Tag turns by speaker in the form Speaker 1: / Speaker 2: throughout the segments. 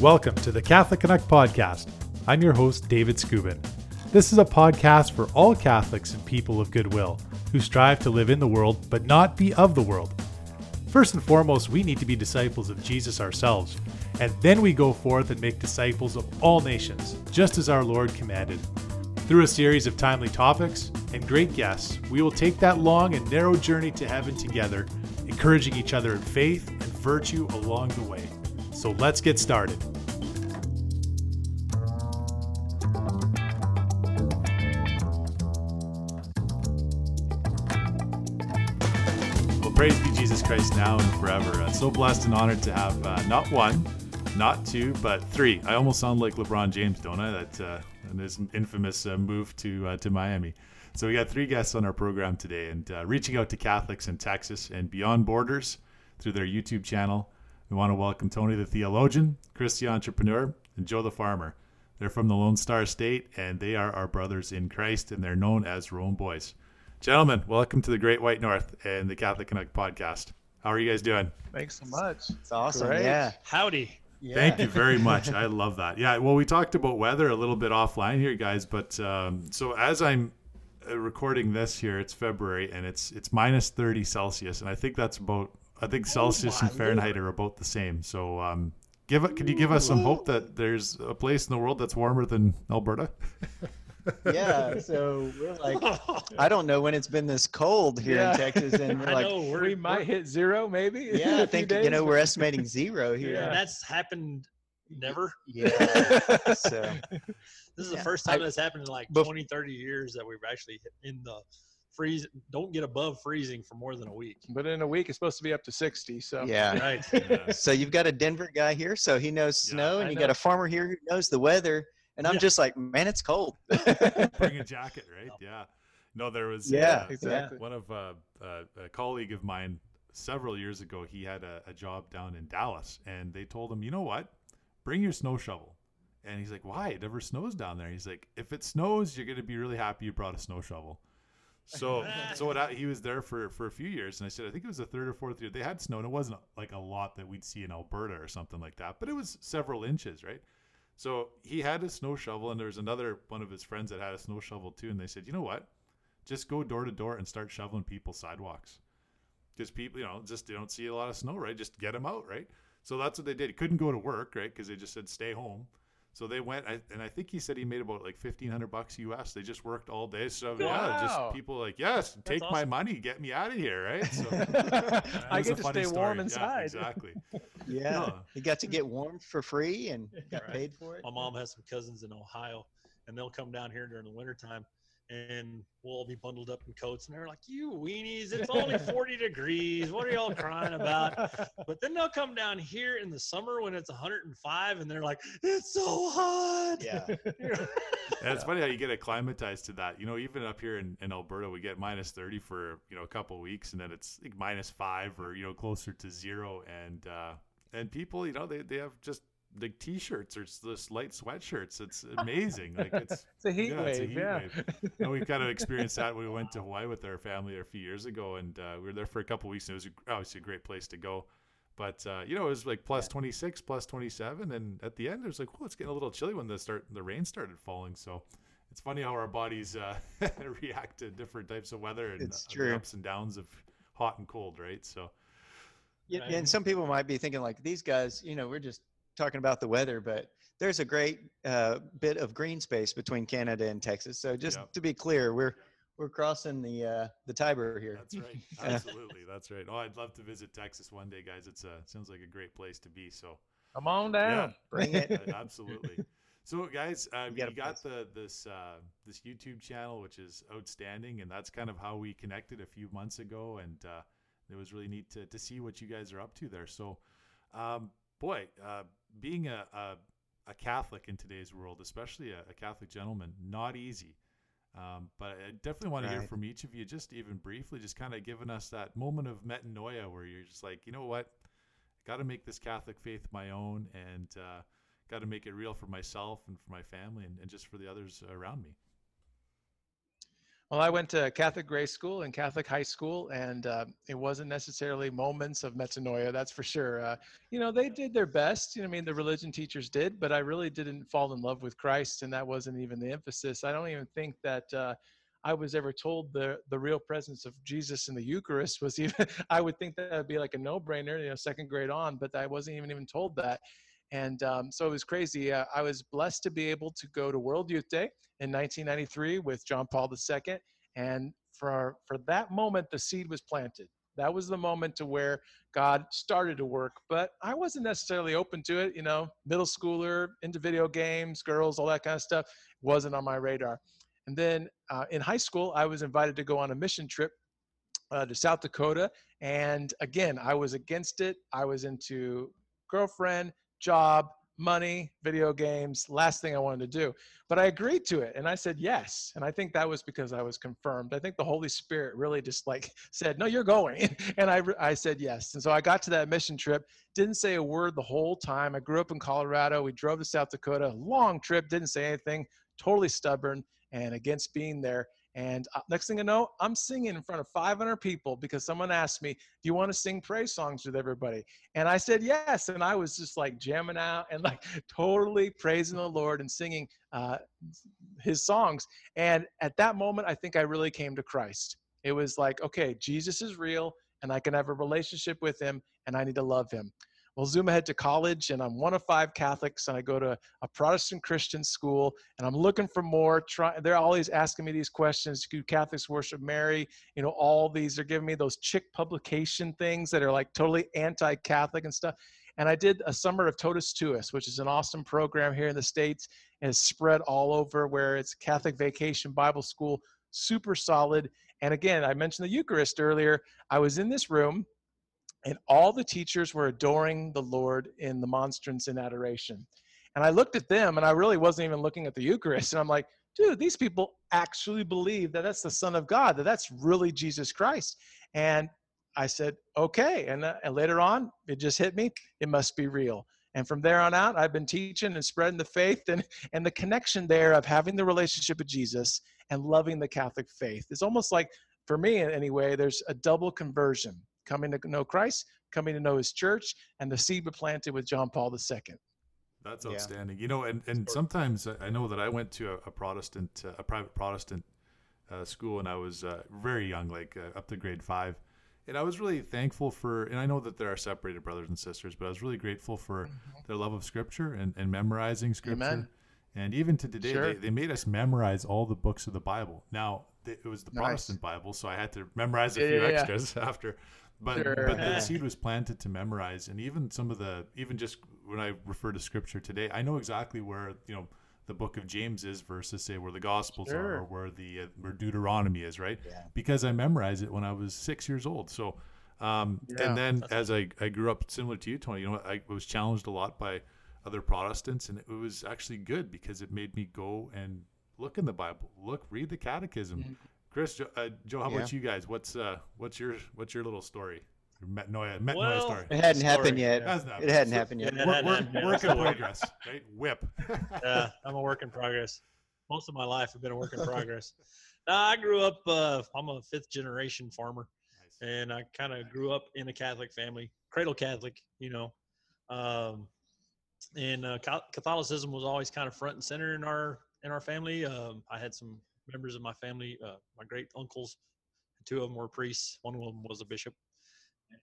Speaker 1: Welcome to the Catholic Canuck podcast. I'm your host, David Scubin. This is a podcast for all Catholics and people of goodwill who strive to live in the world but not be of the world. First and foremost, we need to be disciples of Jesus ourselves, and then we go forth and make disciples of all nations, just as our Lord commanded. Through a series of timely topics and great guests, we will take that long and narrow journey to heaven together, encouraging each other in faith and virtue along the way. So let's get started. Praise be Jesus Christ now and forever. Uh, so blessed and honored to have uh, not one, not two, but three. I almost sound like LeBron James, don't I? That uh, and his infamous uh, move to uh, to Miami. So we got three guests on our program today, and uh, reaching out to Catholics in Texas and beyond borders through their YouTube channel. We want to welcome Tony the theologian, Chris the entrepreneur, and Joe the farmer. They're from the Lone Star State, and they are our brothers in Christ, and they're known as Rome Boys. Gentlemen, welcome to the Great White North and the Catholic Canuck podcast. How are you guys doing?
Speaker 2: Thanks so much.
Speaker 3: It's awesome.
Speaker 2: Great.
Speaker 3: Yeah.
Speaker 4: Howdy.
Speaker 3: yeah.
Speaker 1: Thank you very much. I love that. Yeah. Well, we talked about weather a little bit offline here, guys. But um, so as I'm uh, recording this here, it's February and it's it's minus 30 Celsius, and I think that's about I think Celsius and
Speaker 4: my
Speaker 1: Fahrenheit are about the same. So um, give it. Could you give us some hope that there's a place in the world that's warmer than Alberta?
Speaker 3: Yeah. So we're like, I don't know when it's been this cold here
Speaker 2: Yeah.
Speaker 3: in Texas, and we're
Speaker 4: I
Speaker 3: like,
Speaker 4: know we're,
Speaker 2: we might hit zero, maybe.
Speaker 3: yeah, I
Speaker 2: few
Speaker 3: think you know we're estimating zero
Speaker 4: we're-
Speaker 3: here.
Speaker 4: and that's happened never.
Speaker 3: Yeah. So
Speaker 4: This is the first time that's happened in like
Speaker 3: Bef-
Speaker 4: 20, 30 years that we've actually hit in the freeze. Don't get above freezing for more than a week.
Speaker 2: But in a week, it's supposed to be up to 60. So
Speaker 3: yeah.
Speaker 4: Right.
Speaker 1: Yeah.
Speaker 3: So you've got a Denver guy here, so he knows
Speaker 1: Yeah,
Speaker 3: snow,
Speaker 2: I
Speaker 3: and you
Speaker 2: know.
Speaker 3: got a farmer here who knows the weather, and I'm
Speaker 4: Yeah.
Speaker 3: just like, man, it's cold.
Speaker 1: Bring a jacket, right? Yeah. No, there was
Speaker 3: Yeah,
Speaker 1: uh,
Speaker 2: exactly.
Speaker 1: one of uh, uh, a colleague of mine several years ago. He had a, a job down in Dallas, and they told him, you know what, bring your snow shovel. And he's like, why? It never snows down there. He's like, if it snows, you're gonna be really happy you brought a snow shovel. So, so he was there for for a few years, and I said, I think it was the third or fourth year. They had snow, and it wasn't like a lot that we'd see in Alberta or something like that, but it was several inches, right? So he had a snow shovel, and there was another one of his friends that had a snow shovel too. And they said, you know what? Just go door to door and start shoveling people's sidewalks. Because people, you know, just they don't see a lot of snow, right? Just get them out, right? So that's what they did. He couldn't go to work, right? Because they just said stay home. So they went, and I think he said he made about like fifteen hundred bucks US. They just worked all day. So yeah, just people like, yes, take my money, get me out of here, right? So
Speaker 2: I get to stay
Speaker 1: story.
Speaker 2: warm
Speaker 1: Yeah,
Speaker 2: inside.
Speaker 1: exactly.
Speaker 3: Yeah.
Speaker 1: No.
Speaker 3: He got to get warm for free and got
Speaker 4: Right.
Speaker 3: paid for it.
Speaker 4: My mom has some cousins in Ohio, and they'll come down here during the wintertime, and we'll all be bundled up in coats, and they're like, "You weenies, it's only 40 degrees. What are y'all crying about?" But then they'll come down here in the summer when it's 105, and they're like, "It's so hot."
Speaker 3: Yeah.
Speaker 1: And it's funny how you get acclimatized to that. You know, even up here in, in Alberta, we get minus 30 for, you know, a couple of weeks and then it's like minus five or, you know, closer to zero. And, uh, and people, you know, they, they have just like t-shirts or s- just light sweatshirts. It's amazing. Like it's,
Speaker 2: It's a heat
Speaker 1: yeah, it's a heat
Speaker 2: yeah.
Speaker 1: wave. and we kind of experienced that when we went to Hawaii with our family a few years ago, and uh, we were there for a couple weeks, and it was obviously a great place to go. But uh, you know, it was like plus 26, plus 27, and at the end, it was like, well, it's getting a little chilly when the start the rain started falling. So it's funny how our bodies uh, react to different types of weather and
Speaker 3: It's
Speaker 1: the ups and downs of hot and cold, right? So
Speaker 3: Yeah, and some people might be thinking like these guys, you know, we're just talking about the weather, but there's a great uh, bit of green space between Canada and Texas. So just
Speaker 1: Yep.
Speaker 3: to be clear, we're we're crossing the uh, the Tiber here.
Speaker 1: that's right, absolutely, that's right. Oh, I'd love to visit Texas one day, guys. It's a sounds like a great place to be. So
Speaker 2: Come on down.
Speaker 3: Bring it.
Speaker 1: Uh, absolutely. So, guys, uh,
Speaker 3: You
Speaker 1: you,
Speaker 3: got
Speaker 1: got the this uh, this YouTube channel, which is outstanding, and that's kind of how we connected a few months ago, and uh, it was really neat to to see what you guys are up to there. So, um, boy, uh, being a, a a Catholic in today's world, especially a, a Catholic gentleman, not easy. Um, but I definitely want to hear from each of you, just even briefly, just kind of giving us that moment of metanoia where you're just like, you know what, got to make this Catholic faith my own, and uh, got to make it real for myself and for my family, and, and just for the others around me.
Speaker 2: Well, I went to Catholic grade school and Catholic high school, and uh, it wasn't necessarily moments of metanoia, that's for sure. Uh, you know, they did their best. You know, I mean, the religion teachers did, but I really didn't fall in love with Christ, and that wasn't even the emphasis. I don't even think that uh, I was ever told the the real presence of Jesus in the Eucharist was even. I would think that would be like a no brainer, you know, second grade on, but I wasn't even even told that. And um, so it was crazy. Uh, I was blessed to be able to go to World Youth Day in 1993 with John Paul II. And for, for that moment, the seed was planted. That was the moment to where God started to work, but I wasn't necessarily open to it. You know, middle schooler, into video games, girls, all that kind of stuff wasn't on my radar. And then uh, in high school, I was invited to go on a mission trip uh, to South Dakota. And again, I was against it. I was into girlfriend, job, money, video games, last thing I wanted to do. But I agreed to it and I said yes. And I think that was because I was confirmed. I think the Holy Spirit really just like said, no, you're going. And I, I said yes. And so I got to that mission trip, didn't say a word the whole time. I grew up in Colorado. We drove to South Dakota, long trip, didn't say anything, totally stubborn and against being there. And uh, next thing I know, I'm singing in front of 500 people because someone asked me, Do you want to sing praise songs with everybody? And I said yes. And I was just like jamming out and like totally praising the Lord and singing uh, his songs. And at that moment, I think I really came to Christ. It was like, okay, Jesus is real and I can have a relationship with him and I need to love him. Well, zoom ahead to college, and I'm one of five Catholics, and I go to a Protestant Christian school, and I'm looking for more. Try, they're always asking me these questions: Do Catholics worship Mary? You know, all these. They're giving me those chick publication things that are like totally anti-Catholic and stuff. And I did a summer of Totus Tuus, which is an awesome program here in the states, and it's spread all over. Where it's Catholic Vacation Bible School, super solid. And again, I mentioned the Eucharist earlier. I was in this room and all the teachers were adoring the Lord in the monstrance in adoration. And I looked at them and I really wasn't even looking at the Eucharist. And I'm like, dude, these people actually believe that that's the Son of God, that that's really Jesus Christ. And I said, okay. And, uh, and later on, it just hit me. It must be real. And from there on out, I've been teaching and spreading the faith and, and the connection there of having the relationship with Jesus and loving the Catholic faith. It's almost like, for me anyway, there's a double conversion coming to know Christ, coming to know his church, and the seed were planted with John Paul II.
Speaker 1: That's outstanding. Yeah. You know, and, and sometimes I know that I went to a, a Protestant, uh, a private Protestant uh, school, and I was uh, very young, like uh, up to grade five. And I was really thankful for, and I know that there are separated brothers and sisters, but I was really grateful for mm-hmm. their love of Scripture and, and memorizing Scripture. Amen. And even to today, sure. they, they made us memorize all the books of the Bible. Now, it was the nice. Protestant Bible, so I had to memorize a yeah, few yeah, extras yeah. after but sure. but the seed was planted to memorize and even some of the even just when i refer to scripture today i know exactly where you know the book of james is versus say where the gospels sure. are or where the uh, where deuteronomy is right yeah. because i memorized it when i was six years old so um, yeah, and then as I, I grew up similar to you tony you know i was challenged a lot by other protestants and it was actually good because it made me go and look in the bible look read the catechism mm-hmm. Chris, uh, Joe, how yeah. about you guys? What's uh, what's your what's your little story? Metanoia, metanoia
Speaker 3: well,
Speaker 1: story.
Speaker 3: It hadn't story. happened yet. It hadn't happened yet.
Speaker 1: We're, we're, work in progress, right? Whip.
Speaker 4: yeah, I'm a work in progress. Most of my life, I've been a work in progress. I grew up. Uh, I'm a fifth generation farmer, nice. and I kind of grew up in a Catholic family, cradle Catholic, you know. Um, and uh, Catholicism was always kind of front and center in our in our family. Um, I had some members of my family, uh, my great uncles, two of them were priests. One of them was a bishop,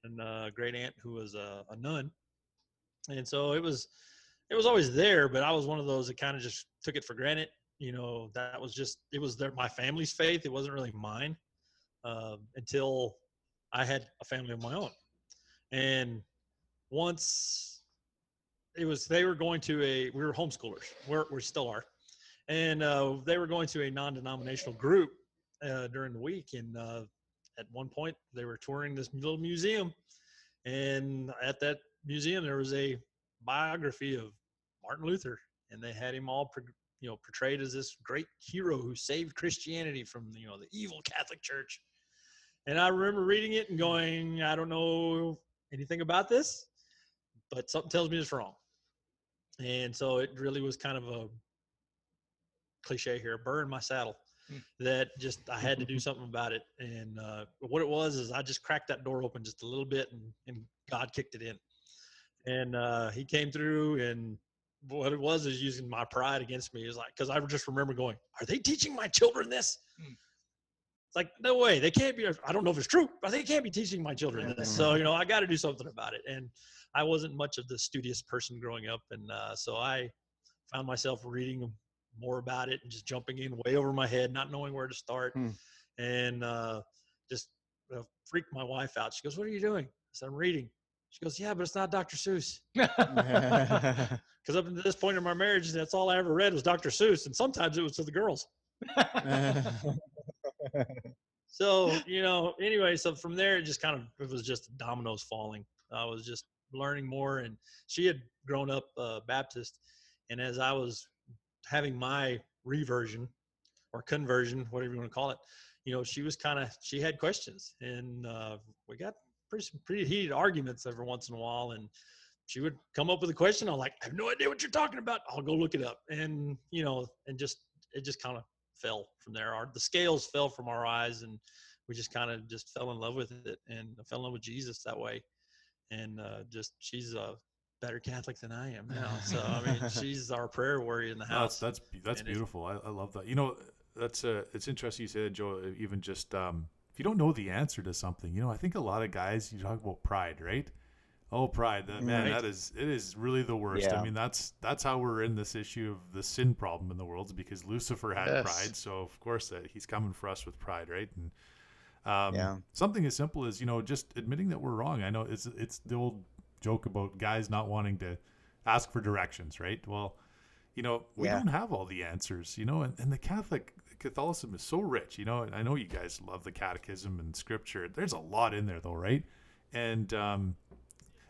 Speaker 4: and a great aunt who was a, a nun. And so it was, it was always there. But I was one of those that kind of just took it for granted. You know, that was just it was their my family's faith. It wasn't really mine uh, until I had a family of my own. And once it was, they were going to a we were homeschoolers. We're we still are and uh, they were going to a non-denominational group uh, during the week and uh, at one point they were touring this little museum. And at that museum there was a biography of martin luther and they had him all you know portrayed as this great hero who saved christianity from you know the evil catholic church. And i remember reading it and going i don't know anything about this but something tells me it's wrong. And so it really was kind of a cliche here, burn my saddle.
Speaker 2: Hmm.
Speaker 4: that just I had to do something about it. And uh, what it was is I just cracked that door open just a little bit, and, and God kicked it in. And uh, He came through, and what it was is using my pride against me. Is like because I just remember going, "Are they teaching my children this?"
Speaker 2: Hmm.
Speaker 4: It's like no way they can't be. I don't know if it's true, but they can't be teaching my children this. So you know I got to do something about it. And I wasn't much of the studious person growing up, and uh, so I found myself reading more about it and just jumping in way over my head, not knowing where to start,
Speaker 3: Hmm.
Speaker 4: and uh, just uh, freaked my wife out. She goes, "What are you doing?" I said, "I'm reading." She goes, "Yeah, but it's not Dr. Seuss." Because up until this point in my marriage, that's all I ever read was Dr. Seuss, and sometimes it was to the girls. So you know, anyway, so from there, it just kind of it was just dominoes falling. I was just learning more, and she had grown up uh, Baptist, and as I was having my reversion or conversion, whatever you want to call it, you know, she was kind of she had questions, and uh, we got pretty pretty heated arguments every once in a while, and she would come up with a question. I'm like, I have no idea what you're talking about. I'll go look it up, and you know, and just it just kind of fell from there. Our the scales fell from our eyes, and we just kind of just fell in love with it, and I fell in love with Jesus that way. And uh, just she's a better Catholic than I am now. So I mean, she's our prayer warrior in the house.
Speaker 1: that's that's that's beautiful. I, I love that. You know, that's uh, it's interesting you say that, Joe. uh, Even just um, if you don't know the answer to something, you know, I think a lot of guys you talk about pride, right? Oh, pride. That, man,
Speaker 4: Right.
Speaker 1: that is it is really the worst. I mean, that's that's how we're in this issue of the sin problem in the world, because Lucifer had
Speaker 2: Yes.
Speaker 1: pride. So of course that he's coming for us with pride, right? And um,
Speaker 3: Yeah.
Speaker 1: something as simple as you know just admitting that we're wrong. I know it's it's the old joke about guys not wanting to ask for directions, right? Well, you know we
Speaker 3: Yeah.
Speaker 1: don't have all the answers, you know, and, and the Catholic Catholicism is so rich, you know. I know you guys love the Catechism and Scripture. There's a lot in there, though, right? And um,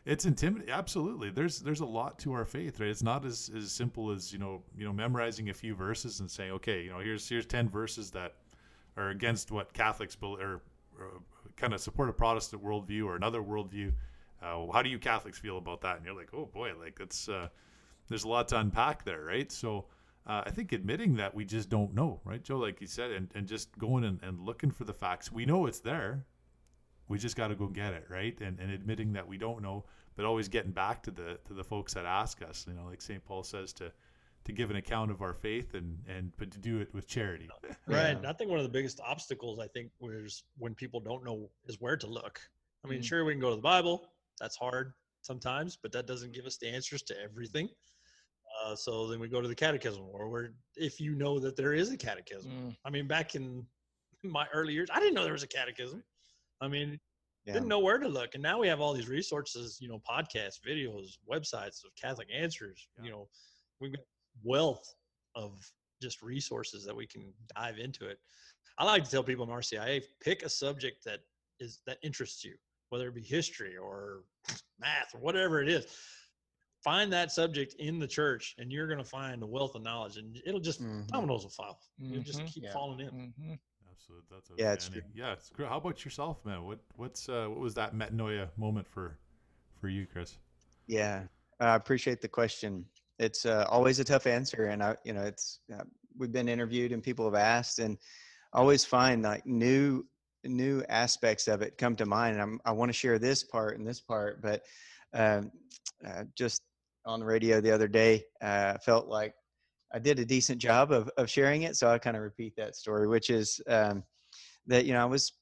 Speaker 1: it's intimidating. Absolutely, there's there's a lot to our faith, right? It's not as, as simple as you know you know memorizing a few verses and saying, okay, you know, here's here's ten verses that are against what Catholics believe or, or kind of support a Protestant worldview or another worldview. Uh, how do you Catholics feel about that? And you're like, oh boy, like it's uh, there's a lot to unpack there, right? So uh, I think admitting that we just don't know, right, Joe, like you said, and, and just going and, and looking for the facts. We know it's there. We just got to go get it, right? And and admitting that we don't know, but always getting back to the to the folks that ask us. You know, like St. Paul says to to give an account of our faith and and but to do it with charity.
Speaker 4: Right.
Speaker 3: Yeah.
Speaker 4: I think one of the biggest obstacles I think was when people don't know is where to look. I mean,
Speaker 2: Mm.
Speaker 4: sure we can go to the Bible. That's hard sometimes, but that doesn't give us the answers to everything. Uh, so then we go to the catechism, or where if you know that there is a catechism.
Speaker 2: Mm.
Speaker 4: I mean, back in my early years, I didn't know there was a catechism. I mean,
Speaker 3: Yeah.
Speaker 4: didn't know where to look, and now we have all these resources, you know, podcasts, videos, websites of Catholic Answers.
Speaker 1: Yeah.
Speaker 4: You know, we've got wealth of just resources that we can dive into it. I like to tell people in RCIA, pick a subject that is that interests you, whether it be history or math or whatever it is. Find that subject in the church, and you're going to find a wealth of knowledge, and it'll just
Speaker 3: Mhm.
Speaker 4: dominoes will fall. You'll just keep
Speaker 3: Yeah.
Speaker 4: falling in.
Speaker 2: Mhm.
Speaker 1: Absolutely, that's
Speaker 3: Yeah, it's
Speaker 1: true. Yeah, it's great. How about yourself, man? What what's uh, what was that metanoia moment for for you, Chris?
Speaker 3: Yeah, I appreciate the question. It's uh, always a tough answer, and I, you know, it's uh, we've been interviewed and people have asked, and I always find like new new aspects of it come to mind. And I'm, I want to share this part and this part, but um, uh, just on the radio the other day, uh, felt like I did a decent job of of sharing it, so I kind of repeat that story, which is um, that you know I was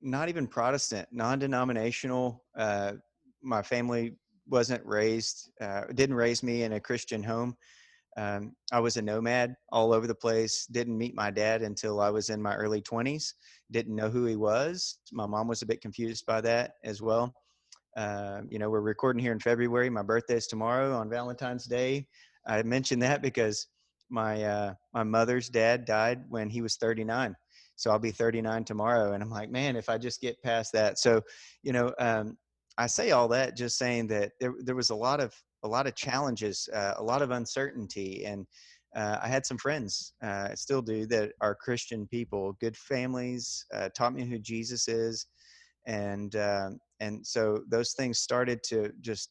Speaker 3: not even Protestant, non-denominational. Uh, my family wasn't raised, uh, didn't raise me in a Christian home. Um, I was a nomad all over the place. Didn't meet my dad until I was in my early 20s. Didn't know who he was. My mom was a bit confused by that as well. Uh, you know, we're recording here in February. My birthday is tomorrow on Valentine's Day. I mentioned that because my uh, my mother's dad died when he was 39. So I'll be 39 tomorrow, and I'm like, man, if I just get past that. So, you know, um, I say all that just saying that there there was a lot of a lot of challenges, uh, a lot of uncertainty, and uh, I had some friends, uh, still do, that are Christian people, good families, uh, taught me who Jesus is, and um, and so those things started to just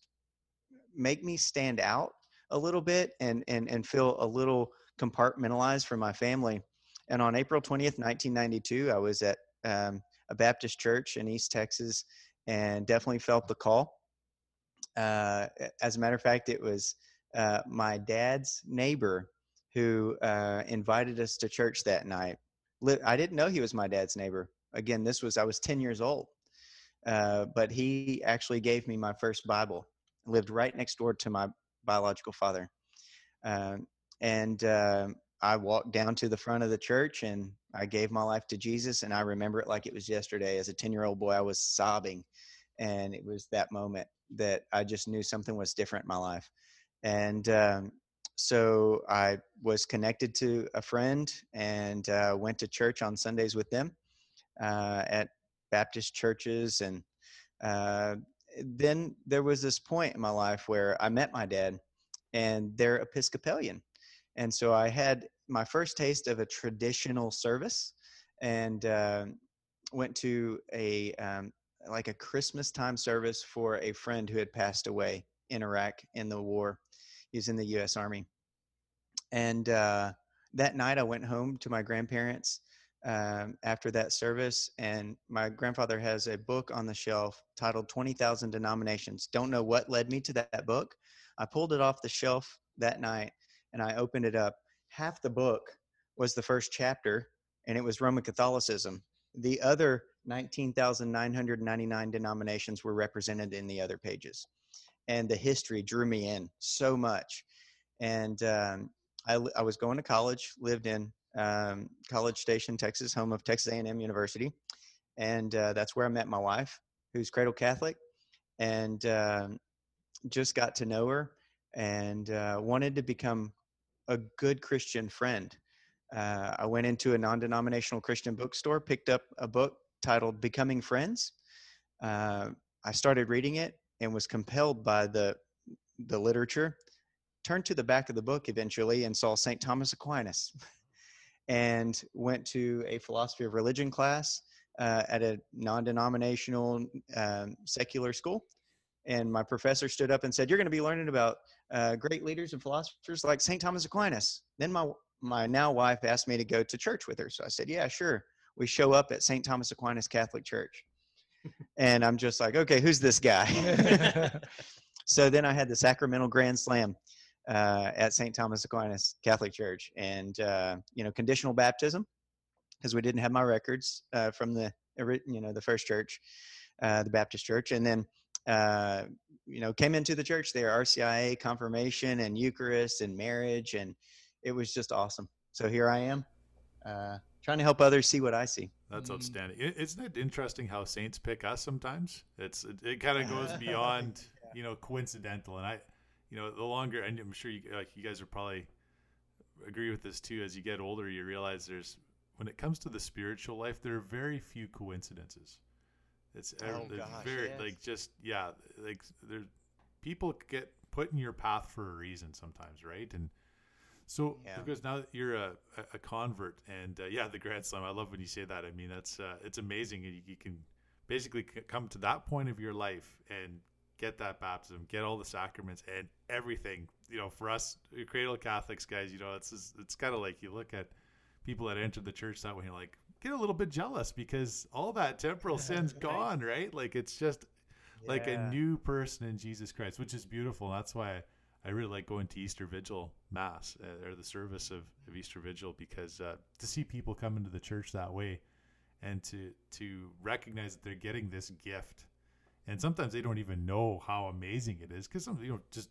Speaker 3: make me stand out a little bit and and and feel a little compartmentalized from my family. And on April 20th, 1992, I was at um, a Baptist church in East Texas and definitely felt the call. Uh, as a matter of fact, it was uh, my dad's neighbor who uh, invited us to church that night. I didn't know he was my dad's neighbor. Again, this was, I was 10 years old. Uh, but he actually gave me my first Bible. lived right next door to my biological father. Um, and uh, I walked down to the front of the church and I gave my life to Jesus. And I remember it like it was yesterday. As a 10 year old boy, I was sobbing. And it was that moment that I just knew something was different in my life. And um, so I was connected to a friend and uh, went to church on Sundays with them uh, at Baptist churches. And uh, then there was this point in my life where I met my dad, and they're Episcopalian. And so I had my first taste of a traditional service and uh, went to a um, like a Christmas time service for a friend who had passed away in Iraq in the war. He was in the U.S. Army. And uh, that night, I went home to my grandparents um, after that service. And my grandfather has a book on the shelf titled 20,000 Denominations. Don't know what led me to that, that book. I pulled it off the shelf that night and I opened it up. Half the book was the first chapter, and it was Roman Catholicism. The other 19,999 denominations were represented in the other pages. And the history drew me in so much. And um, I, I was going to college, lived in um, College Station, Texas, home of Texas A&M University, and uh, that's where I met my wife, who's Cradle Catholic, and um, just got to know her and uh, wanted to become a good Christian friend. Uh, I went into a non-denominational Christian bookstore, picked up a book titled "Becoming Friends." Uh, I started reading it and was compelled by the the literature. Turned to the back of the book eventually and saw St. Thomas Aquinas. and went to a philosophy of religion class uh, at a non-denominational um, secular school and my professor stood up and said you're going to be learning about uh, great leaders and philosophers like st thomas aquinas then my my now wife asked me to go to church with her so i said yeah sure we show up at st thomas aquinas catholic church and i'm just like okay who's this guy so then i had the sacramental grand slam uh, at St. Thomas Aquinas Catholic Church, and uh, you know, conditional baptism because we didn't have my records uh, from the you know the first church, uh, the Baptist church, and then uh, you know came into the church there, RCIA, confirmation, and Eucharist, and marriage, and it was just awesome. So here I am, uh, trying to help others see what I see.
Speaker 1: That's mm. outstanding. Isn't it interesting how saints pick us sometimes? It's it, it kind of goes beyond yeah. you know coincidental, and I you know, the longer, and I'm sure you like you guys are probably agree with this too. As you get older, you realize there's when it comes to the spiritual life, there are very few coincidences. It's, oh, gosh, very yes. like just yeah, like there's people get put in your path for a reason sometimes, right? And so yeah. because now that you're a, a convert and uh, yeah, the Grand Slam, I love when you say that. I mean, that's uh, it's amazing, and you, you can basically come to that point of your life and get that baptism, get all the sacraments and everything. You know, for us cradle Catholics guys, you know, it's just, it's kind of like you look at people that enter the church that way, you're like get a little bit jealous because all that temporal sin's gone, right? Like it's just yeah. like a new person in Jesus Christ, which is beautiful. That's why I really like going to Easter Vigil Mass uh, or the service of, of Easter Vigil because uh, to see people come into the church that way and to to recognize that they're getting this gift and sometimes they don't even know how amazing it is because some you know just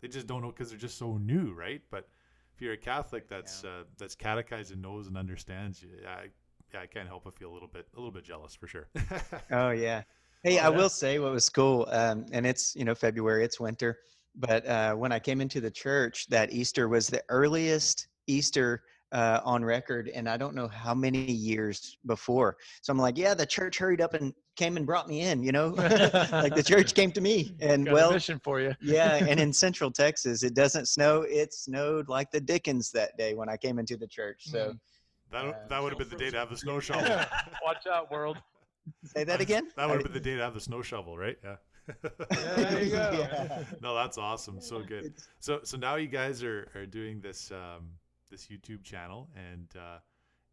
Speaker 1: they just don't know because they're just so new, right? But if you're a Catholic that's yeah. uh, that's catechized and knows and understands, I, yeah, I can't help but feel a little bit a little bit jealous for sure.
Speaker 3: oh yeah. Hey, oh, I will say what was cool, um, and it's you know February, it's winter, but uh, when I came into the church, that Easter was the earliest Easter uh, on record, and I don't know how many years before. So I'm like, yeah, the church hurried up and came and brought me in. You know, like the church came to me. And
Speaker 2: Got
Speaker 3: well,
Speaker 2: mission for you.
Speaker 3: yeah, and in Central Texas, it doesn't snow. It snowed like the Dickens that day when I came into the church. So. Mm.
Speaker 1: That, uh, that would have been the day to have the snow shovel.
Speaker 2: Watch out, world.
Speaker 3: Say that again.
Speaker 1: That would have been the day to have the snow shovel, right? Yeah.
Speaker 2: Yeah there you go. Yeah.
Speaker 1: No, that's awesome. So good. So so now you guys are are doing this um, this YouTube channel, and uh,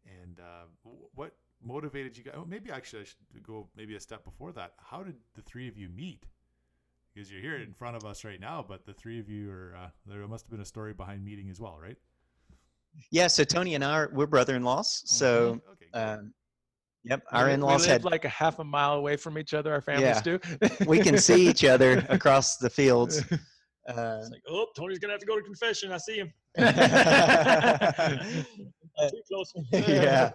Speaker 1: And uh, what motivated you guys? Oh, maybe actually I should go maybe a step before that. How did the three of you meet? Because you're here in front of us right now, but the three of you are uh, there must have been a story behind meeting as well, right?
Speaker 3: Yeah. So Tony and I are we're brother-in-laws. So
Speaker 1: okay, good.
Speaker 3: um, yep,
Speaker 2: We
Speaker 3: our
Speaker 2: li-
Speaker 3: in-laws
Speaker 2: we live
Speaker 3: had
Speaker 2: like a half a mile away from each other. Our families
Speaker 3: Yeah.
Speaker 2: do.
Speaker 3: we can see each other across the fields. Uh,
Speaker 4: It's like, oh, Tony's gonna have to go to confession. I see him. Too close.
Speaker 3: yeah.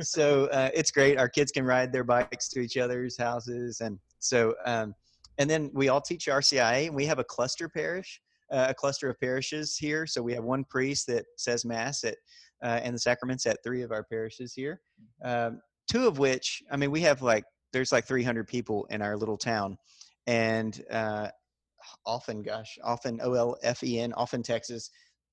Speaker 3: So uh, it's great. Our kids can ride their bikes to each other's houses, and so um, and then we all teach RCIA, and we have a cluster parish, uh, a cluster of parishes here. So we have one priest that says mass at uh, and the sacraments at three of our parishes here. Um, two of which, I mean, we have like there's like 300 people in our little town, and uh, Olfen, gosh, Olfen O L F E N, Olfen Texas.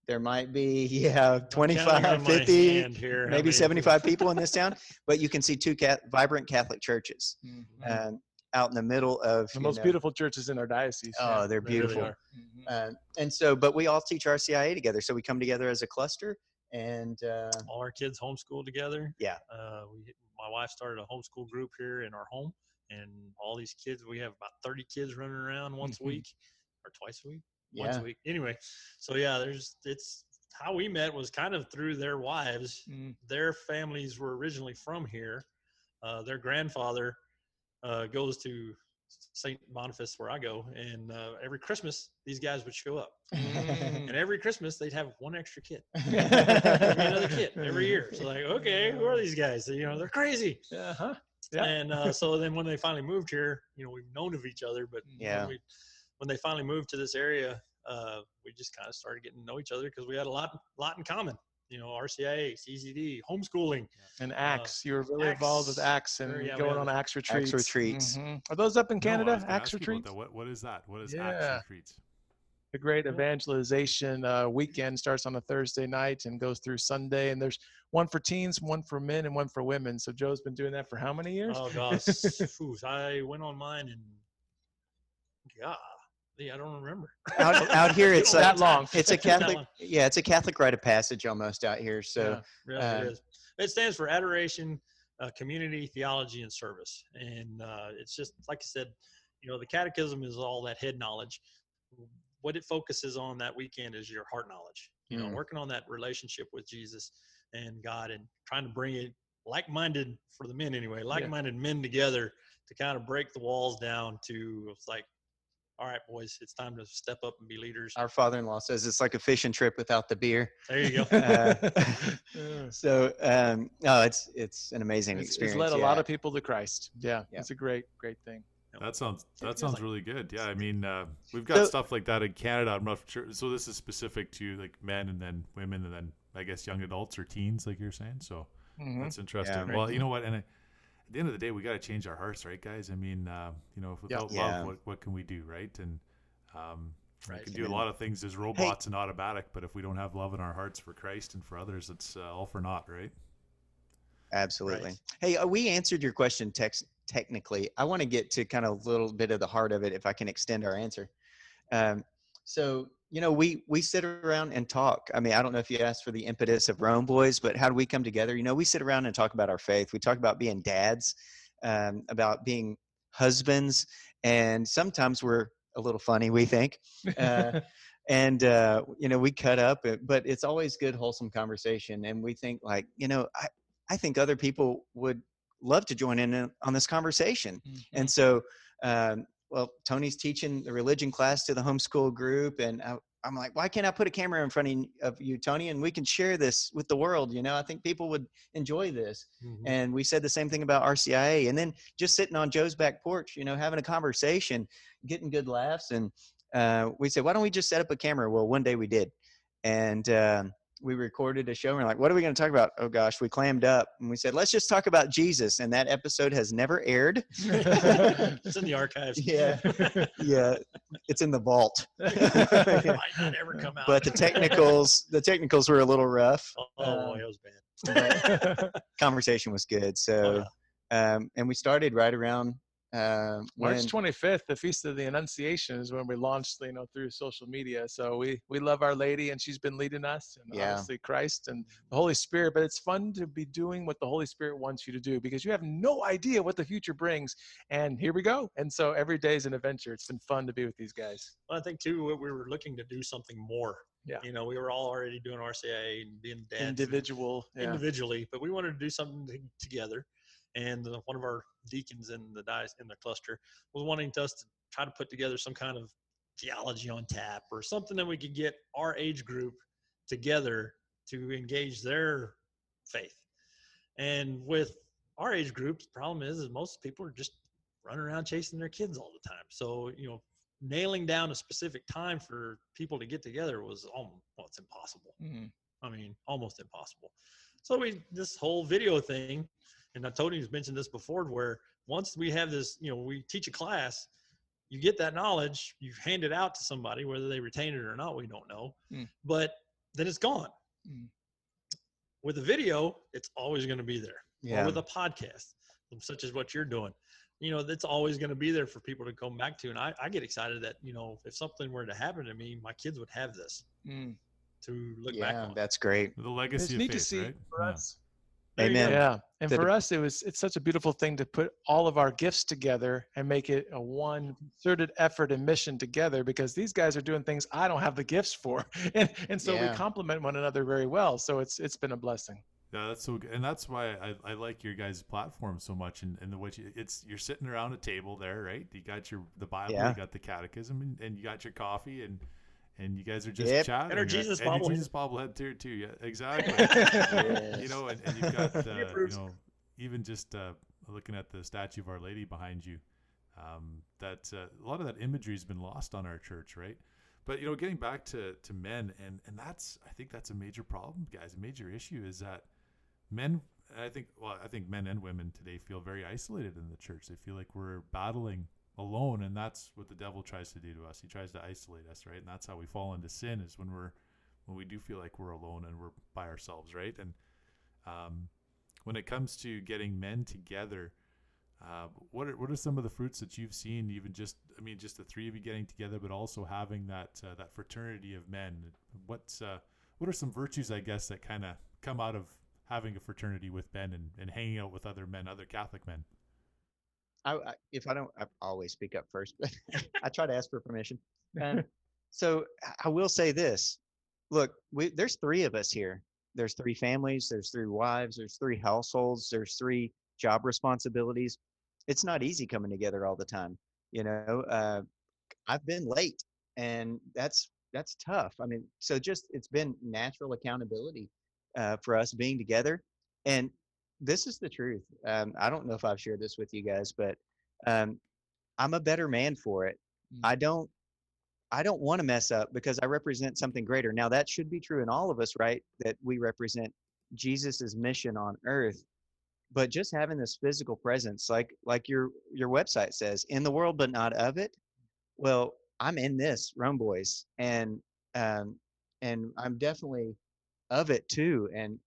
Speaker 3: There might be yeah 25, 50,
Speaker 4: here
Speaker 3: maybe 75 people in this town, but you can see two cat, vibrant Catholic churches
Speaker 2: Mhm.
Speaker 3: um, out in the middle of
Speaker 2: the most
Speaker 3: know-
Speaker 2: beautiful churches in our diocese. yeah.
Speaker 3: Oh, they're
Speaker 4: They really
Speaker 3: beautiful.
Speaker 4: are.
Speaker 2: Mhm.
Speaker 3: Uh, and so, but we all teach RCIA together, so we come together as a cluster, and uh,
Speaker 4: all our kids homeschool together.
Speaker 3: Yeah.
Speaker 4: Uh, we, my wife started a homeschool group here in our home, and all these kids, we have about 30 kids running around once a week or twice a week, once
Speaker 3: yeah,
Speaker 4: a week. Anyway, so yeah, there's it's how we met was kind of through their wives.
Speaker 2: Mm.
Speaker 4: Their families were originally from here. Uh, their grandfather uh, goes to St. Boniface, where I go, and uh, every Christmas these guys would show up,
Speaker 2: Mm.
Speaker 4: and every Christmas they'd have one extra kid another kid every year. So like, okay, who are these guys? You know, they're crazy.
Speaker 2: Uh-huh. Yeah.
Speaker 4: And uh, so then when they finally moved here, you know, we've known of each other, but when
Speaker 3: Yeah.
Speaker 4: we, when they finally moved to this area, uh, we just kind of started getting to know each other because we had a lot, lot in common. You know, RCIA, CCD, homeschooling.
Speaker 2: And Acts, you were really involved with
Speaker 4: Acts.
Speaker 2: Acts and
Speaker 4: Sure, yeah,
Speaker 2: going on Acts retreats.
Speaker 3: retreats.
Speaker 2: Mhm. Are those up in Canada?
Speaker 1: was gonna
Speaker 2: Acts
Speaker 1: ask you about
Speaker 2: retreats.
Speaker 1: What what is that? What is
Speaker 2: Yeah.
Speaker 1: Acts retreats?
Speaker 2: The great evangelization uh, weekend starts on a Thursday night and goes through Sunday. And there's one for teens, one for men, and one for women. So Joe's been doing that for how many years?
Speaker 4: Oh gosh, I went on mine and God, I don't remember.
Speaker 3: out, out here it's
Speaker 4: That
Speaker 3: like
Speaker 2: that long.
Speaker 3: it's a Catholic, yeah, it's a Catholic rite of passage almost out here. So
Speaker 4: Really,
Speaker 3: Um,
Speaker 4: it is. It stands for adoration, uh, community, theology, and service. And uh, it's just like I said, you know, the catechism is all that head knowledge. What it focuses on that weekend is your heart knowledge. You know,
Speaker 3: Mm.
Speaker 4: working on that relationship with Jesus and God, and trying to bring it like-minded for the men anyway, like-minded men together to kind of break the walls down to like, all right, boys, it's time to step up and be leaders.
Speaker 3: our father-in-law says it's like a fishing trip without the beer.
Speaker 4: There you go.
Speaker 3: Uh, so um, no, it's it's an amazing
Speaker 2: It's, it's
Speaker 3: experience.
Speaker 2: led a lot of people to Christ. Yeah,
Speaker 3: Yeah.
Speaker 2: it's a great, great thing.
Speaker 1: That sounds that sounds
Speaker 4: like-
Speaker 1: really good. Yeah, I mean, uh, we've got
Speaker 3: So-
Speaker 1: stuff like that in Canada. I'm not sure. So this is specific to like men and then women and then I guess young adults or teens, like you're saying. So
Speaker 2: Mhm.
Speaker 1: that's interesting.
Speaker 3: Yeah.
Speaker 1: Well, you know what? And at the end of the day, we got to change our hearts, right, guys? I mean, uh, you know, if without
Speaker 3: Yeah.
Speaker 1: love, what what can we do, right? And um,
Speaker 4: Right.
Speaker 1: we can do a lot of things as robots and automatic, but if we don't have love in our hearts for Christ and for others, it's uh, all for naught, right?
Speaker 3: Absolutely.
Speaker 4: Right.
Speaker 3: Hey, uh, we answered your question tex- technically. I want to get to kind of a little bit of the heart of it, if I can extend our answer. Um, so, you know, we we sit around and talk. I mean, I don't know if you asked for the impetus of Rome Boys, but how do we come together? You know, we sit around and talk about our faith. We talk about being dads, um, about being husbands, and sometimes we're a little funny. We think. Uh, and uh, you know we cut up uh, but it's always good wholesome conversation and we think like you know i i think other people would love to join in uh, on this conversation
Speaker 2: Mhm.
Speaker 3: and so um, well tony's teaching the religion class to the homeschool group and I, i'm like why can't i put a camera in front of you tony and we can share this with the world you know i think people would enjoy this
Speaker 4: Mhm.
Speaker 3: and we said the same thing about RCIA. And then just sitting on Joe's back porch, you know, having a conversation, getting good laughs. And uh, we said, why don't we just set up a camera? Well, one day we did. And um, we recorded a show. And we're like, what are we going to talk about? Oh, gosh, we clammed up. And we said, let's just talk about Jesus. And that episode has never aired.
Speaker 4: it's in the archives.
Speaker 3: Yeah. yeah, it's in the vault.
Speaker 4: Might not ever come out.
Speaker 3: but the technicals, the technicals were a little rough.
Speaker 4: oh, boy, it was bad.
Speaker 3: conversation was good.
Speaker 4: Oh,
Speaker 3: So, um, and we started right around Um,
Speaker 2: March
Speaker 3: when-
Speaker 2: 25th, the Feast of the Annunciation is when we launched, you know, through social media. So we we love Our Lady, and she's been leading us, and
Speaker 3: Yeah.
Speaker 2: obviously Christ and the Holy Spirit. But it's fun to be doing what the Holy Spirit wants you to do because you have no idea what the future brings. And here we go. And so every day is an adventure. It's been fun to be with these guys.
Speaker 4: Well, I think too, we we were looking to do something more.
Speaker 2: Yeah.
Speaker 4: You know, we were all already doing RCIA and being dads
Speaker 2: Individual. Yeah.
Speaker 4: individually, but we wanted to do something together. And one of our deacons in the dice in the cluster was wanting us to try to put together some kind of theology on tap or something that we could get our age group together to engage their faith. And with our age group, the problem is, is most people are just running around chasing their kids all the time. So, you know, nailing down a specific time for people to get together was almost, well, it's impossible.
Speaker 2: Mhm.
Speaker 4: I mean, almost impossible. So we this whole video thing, and I told you mentioned this before, where once we have this, you know, we teach a class, you get that knowledge, you hand it out to somebody, whether they retain it or not, we don't know,
Speaker 2: Mm.
Speaker 4: but then it's gone.
Speaker 2: Mm.
Speaker 4: With a video, it's always going to be there.
Speaker 3: Yeah.
Speaker 4: Or with a podcast, such as what you're doing, you know, that's always going to be there for people to come back to. And I, I get excited that you know, if something were to happen to me, my kids would have this
Speaker 2: Mm.
Speaker 4: to look back
Speaker 3: yeah,
Speaker 4: on.
Speaker 3: that's great.
Speaker 1: The
Speaker 2: It's
Speaker 1: legacy of
Speaker 2: neat
Speaker 1: faith,
Speaker 2: to see
Speaker 1: right?
Speaker 2: for
Speaker 1: Yeah.
Speaker 2: us.
Speaker 4: There.
Speaker 3: Amen.
Speaker 2: Yeah, and for us, it was it's such a beautiful thing to put all of our gifts together and make it a one concerted effort and mission together. Because these guys are doing things I don't have the gifts for, and and so
Speaker 3: Yeah.
Speaker 2: we complement one another very well. So it's it's been a blessing.
Speaker 1: Yeah, that's so good, and that's why I, I like your guys' platform so much, and, and the way you, it's you're sitting around a table there, right? You got your the Bible,
Speaker 3: Yeah.
Speaker 1: you got the Catechism, and, and you got your coffee, and and you guys are just
Speaker 3: Yep.
Speaker 1: chatting.
Speaker 4: And our? Jesus
Speaker 1: and your
Speaker 4: bobblehead.
Speaker 1: Jesus bobblehead too, too. Yeah, exactly.
Speaker 3: Yes.
Speaker 1: You know, and, and you've got uh, you know even just uh, looking at the statue of Our Lady behind you, um, that uh, a lot of that imagery has been lost on our church, right? But you know, getting back to to men, and and that's I think that's a major problem, guys. A major issue is that men. I think well, I think men and women today feel very isolated in the church. They feel like we're battling alone, and that's what the devil tries to do to us. He tries to isolate us, right? And that's how we fall into sin is when we're when we do feel like we're alone and we're by ourselves, right? And um, when it comes to getting men together, uh, what are what are some of the fruits that you've seen? Even just, I mean, just the three of you getting together, but also having that uh, that fraternity of men. What's uh, what are some virtues, I guess, that kind of come out of having a fraternity with men and, and hanging out with other men, other Catholic men?
Speaker 3: I, I if I don't, I always speak up first, but I try to ask for permission. Um, so I- I will say this: Look, we, there's three of us here. There's three families. There's three wives. There's three households. There's three job responsibilities. It's not easy coming together all the time. You know, uh, I've been late, and that's that's tough. I mean, so just it's been natural accountability uh, for us being together, and this is the truth. Um, I don't know if I've shared this with you guys, but um, I'm a better man for it.
Speaker 2: Mm.
Speaker 3: I don't, I don't want to mess up because I represent something greater. Now that should be true in all of us, right? That we represent Jesus's mission on earth. But just having this physical presence, like like your your website says, in the world but not of it. Well, I'm in this Rome Boys, and um, and I'm definitely of it too. And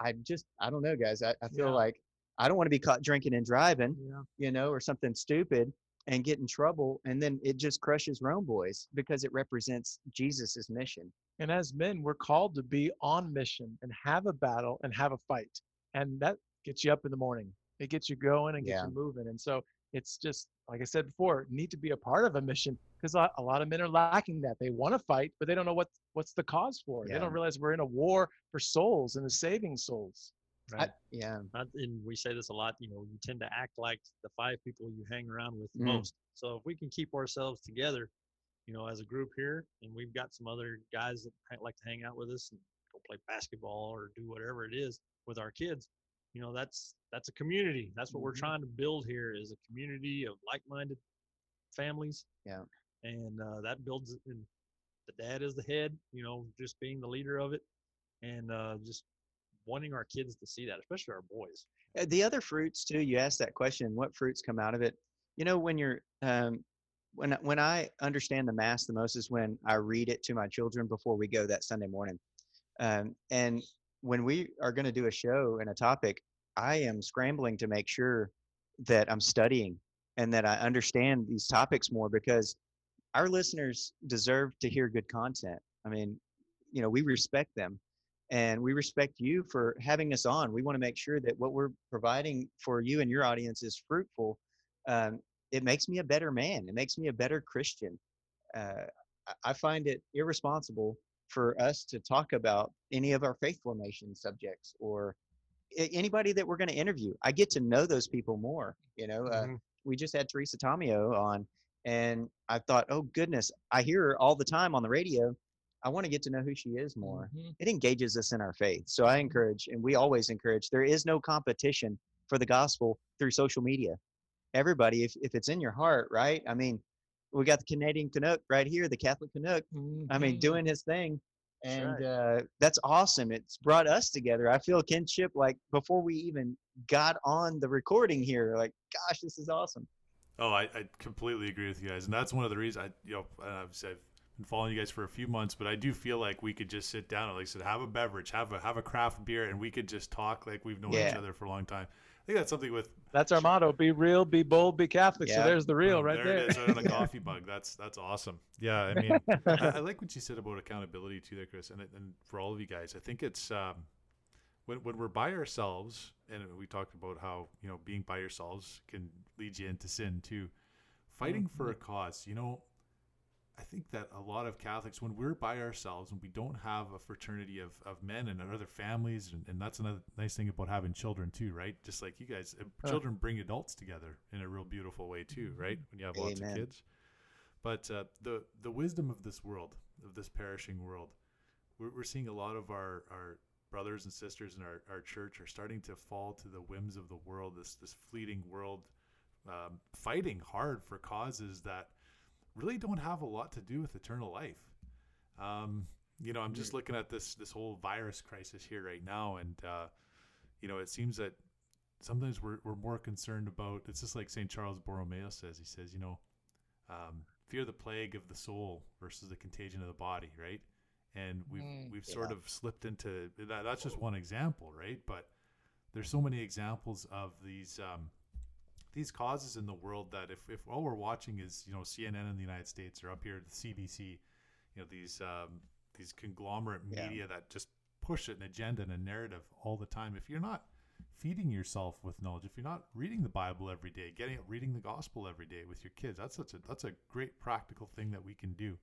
Speaker 3: I just I don't know, guys. I, I feel
Speaker 2: Yeah.
Speaker 3: like I don't want to be caught drinking and driving,
Speaker 4: Yeah.
Speaker 3: you know, or something stupid and get in trouble, and then it just crushes Rome Boys because it represents Jesus's mission.
Speaker 2: And as men, we're called to be on mission and have a battle and have a fight. And that gets you up in the morning. It gets you going and gets
Speaker 3: Yeah.
Speaker 2: you moving. And so it's just, like I said before, need to be a part of a mission because a a lot of men are lacking that. They want to fight, but they don't know what, what's the cause for it. They don't realize we're in a war for souls and is saving souls.
Speaker 3: I, yeah,
Speaker 4: I, and we say this a lot, you know, you tend to act like the five people you hang around with
Speaker 3: Mm.
Speaker 4: most. So if we can keep ourselves together, you know, as a group here, and we've got some other guys that like to hang out with us and go play basketball or do whatever it is with our kids, you know, that's that's a community. That's what we're
Speaker 3: Mhm.
Speaker 4: trying to build here is a community of like-minded families.
Speaker 3: Yeah.
Speaker 4: And uh, that builds, and the dad is the head, you know, just being the leader of it, and uh, just wanting our kids to see that, especially our boys.
Speaker 3: Uh, the other fruits too you asked that question what fruits come out of it you know when you're um when I- when i understand the mass the most is when i read it to my children before we go that sunday morning um and when we are going to do a show and a topic i am scrambling to make sure that i'm studying and that I understand these topics more because our listeners deserve to hear good content. I mean, you know, we respect them and we respect you for having us on. We want to make sure that what we're providing for you and your audience is fruitful. Um, it makes me a better man. It makes me a better Christian. Uh, I find it irresponsible for us to talk about any of our faith formation subjects or anybody that we're going to interview. I get to know those people more. You know, uh, mm-hmm. we just had Teresa Tomeo on, and I thought, oh goodness, I hear her all the time on the radio. I want to get to know who she is more. Mm-hmm. It engages us in our faith. So I encourage, and we always encourage, there is no competition for the gospel through social media. Everybody, if, if it's in your heart, right? I mean, we got the Canadian Canuck right here, the Catholic Canuck. Mm-hmm. I mean, mm-hmm. doing his thing. And right. uh, that's awesome. It's brought us together. I feel kinship like before we even got on the recording here. Like, gosh, this is awesome.
Speaker 1: Oh, I, I completely agree with you guys, and that's one of the reasons I, you know, I've, I've been following you guys for a few months, but I do feel like we could just sit down and, like I said, have a beverage, have a have a craft beer, and we could just talk like we've known yeah. each other for a long time think that's something with.
Speaker 2: That's our motto: be real, be bold, be Catholic. Yeah. So there's the real right there.
Speaker 1: There it is on a coffee mug. That's that's awesome. Yeah, I mean, I, I, like what you said about accountability too, there, Chris, and and for all of you guys, I think it's um, when when we're by ourselves, and we talked about how you know being by yourselves can lead you into sin too. Fighting mm-hmm. for a cause, you know, I think that a lot of Catholics, when we're by ourselves and we don't have a fraternity of, of men and other families, and, and that's another nice thing about having children too, right? Just like you guys, uh, children bring adults together in a real beautiful way too, mm-hmm. right? When you have Amen. lots of kids. But uh, the the wisdom of this world, of this perishing world, we're, we're seeing a lot of our, our brothers and sisters in our, our church are starting to fall to the whims of the world, this this fleeting world, um, fighting hard for causes that really don't have a lot to do with eternal life. Um, you know, I'm just looking at this this whole virus crisis here right now, and uh, you know, it seems that sometimes we're we're more concerned about. It's just like Saint Charles Borromeo says. He says, you know, um, fear the plague of the soul versus the contagion of the body, right? And we've mm, we've yeah. sort of slipped into that. That's just one example, right? But there's so many examples of these um, these causes in the world that if, if all we're watching is you know CNN in the United States or up here the CBC, you know these um, these conglomerate media yeah. that just push an agenda and a narrative all the time. If you're not feeding yourself with knowledge, if you're not reading the Bible every day, getting reading the gospel every day with your kids, that's such a that's a great practical thing that we can do.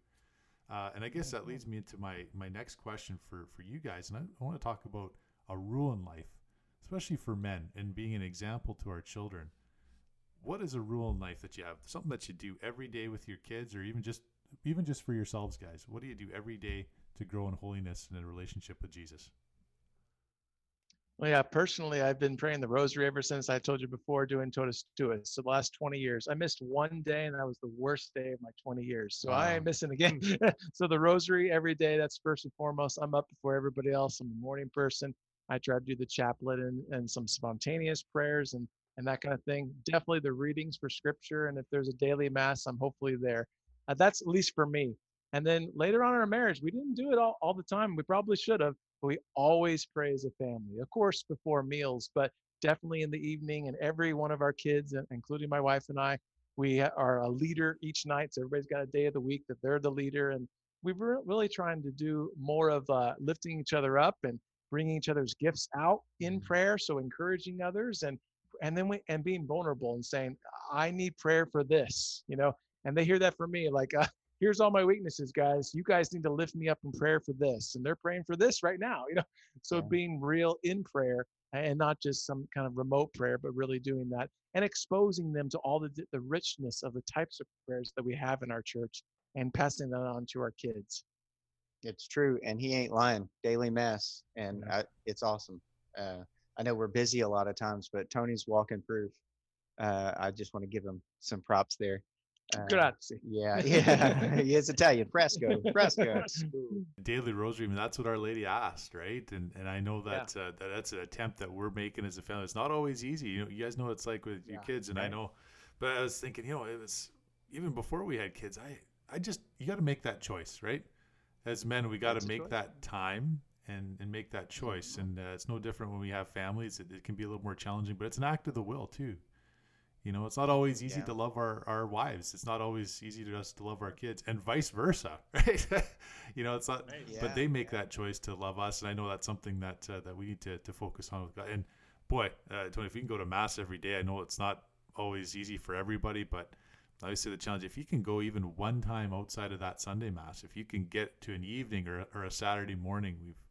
Speaker 1: Uh, and I guess that leads me into my my next question for for you guys, and I, I want to talk about a rule in life, especially for men, and being an example to our children what is a rule in life that you have? Something that you do every day with your kids or even just even just for yourselves guys. What do you do every day to grow in holiness and in a relationship with jesus?
Speaker 2: Well yeah personally i've been praying the rosary ever since i told you before doing totus tuus so the last 20 years. I missed one day and that was the worst day of my 20 years. So wow. i ain't missing again. Hmm. So the rosary every day that's first and foremost i'm up before everybody else. I'm a morning person. I try to do the chaplet and, and some spontaneous prayers and and that kind of thing. Definitely the readings for scripture. And if there's a daily mass, I'm hopefully there. Uh, that's at least for me. And then later on in our marriage, we didn't do it all, all the time. We probably should have, but we always pray as a family. Of course, before meals, but definitely in the evening. And every one of our kids, including my wife and I, we are a leader each night. So everybody's got a day of the week that they're the leader. And we are really trying to do more of uh, lifting each other up and bringing each other's gifts out in mm-hmm. prayer. So encouraging others and and then we and being vulnerable and saying i need prayer for this you know and they hear that from me like uh, here's all my weaknesses guys. You guys need to lift me up in prayer for this and they're praying for this right now you know? So yeah. being real in prayer and not just some kind of remote prayer but really doing that and exposing them to all the the richness of the types of prayers that we have in our church and passing that on to our kids.
Speaker 3: It's true and he ain't lying daily mass and I, it's awesome uh, I know we're busy a lot of times, but Tony's walking proof. Uh, I just want to give him some props there.
Speaker 2: Uh, Grazie.
Speaker 3: Yeah, yeah. he is Italian. Fresco, fresco.
Speaker 1: Daily Rosary. I mean, that's what Our Lady asked, right? And and I know that, yeah. uh, that that's an attempt that we're making as a family. It's not always easy. You know, you guys know what it's like with your kids, and right. I know. But I was thinking, you know, it was even before we had kids. I I just you got to make that choice, right? As men, we got to make that time and and make that choice. And uh, it's no different when we have families. It, it, can be a little more challenging, but it's an act of the will too. You know, it's not always easy
Speaker 3: Yeah.
Speaker 1: to love our, our wives. It's not always easy to us to love our kids, and vice versa, right? you know, it's not.
Speaker 4: Right.
Speaker 3: Yeah,
Speaker 1: but they make
Speaker 3: yeah.
Speaker 1: that choice to love us, and I know that's something that uh, that we need to, to focus on with God. And boy, uh, Tony, if you can go to mass every day, I know it's not always easy for everybody, but I always say the challenge: if you can go even one time outside of that Sunday mass, if you can get to an evening or, or a Saturday morning, we've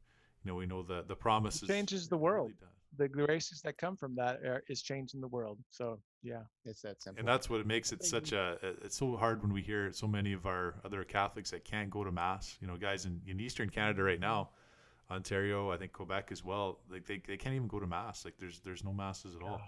Speaker 1: you know we know the the promises
Speaker 2: changes the world. The graces that come from that are, is changing the world. So yeah,
Speaker 3: It's that simple.
Speaker 1: and that's what it makes it such a it's so hard when we hear so many of our other catholics that can't go to mass. You know guys in, in eastern canada right now ontario i think quebec as well like they, they can't even go to mass. Like there's there's no masses at all.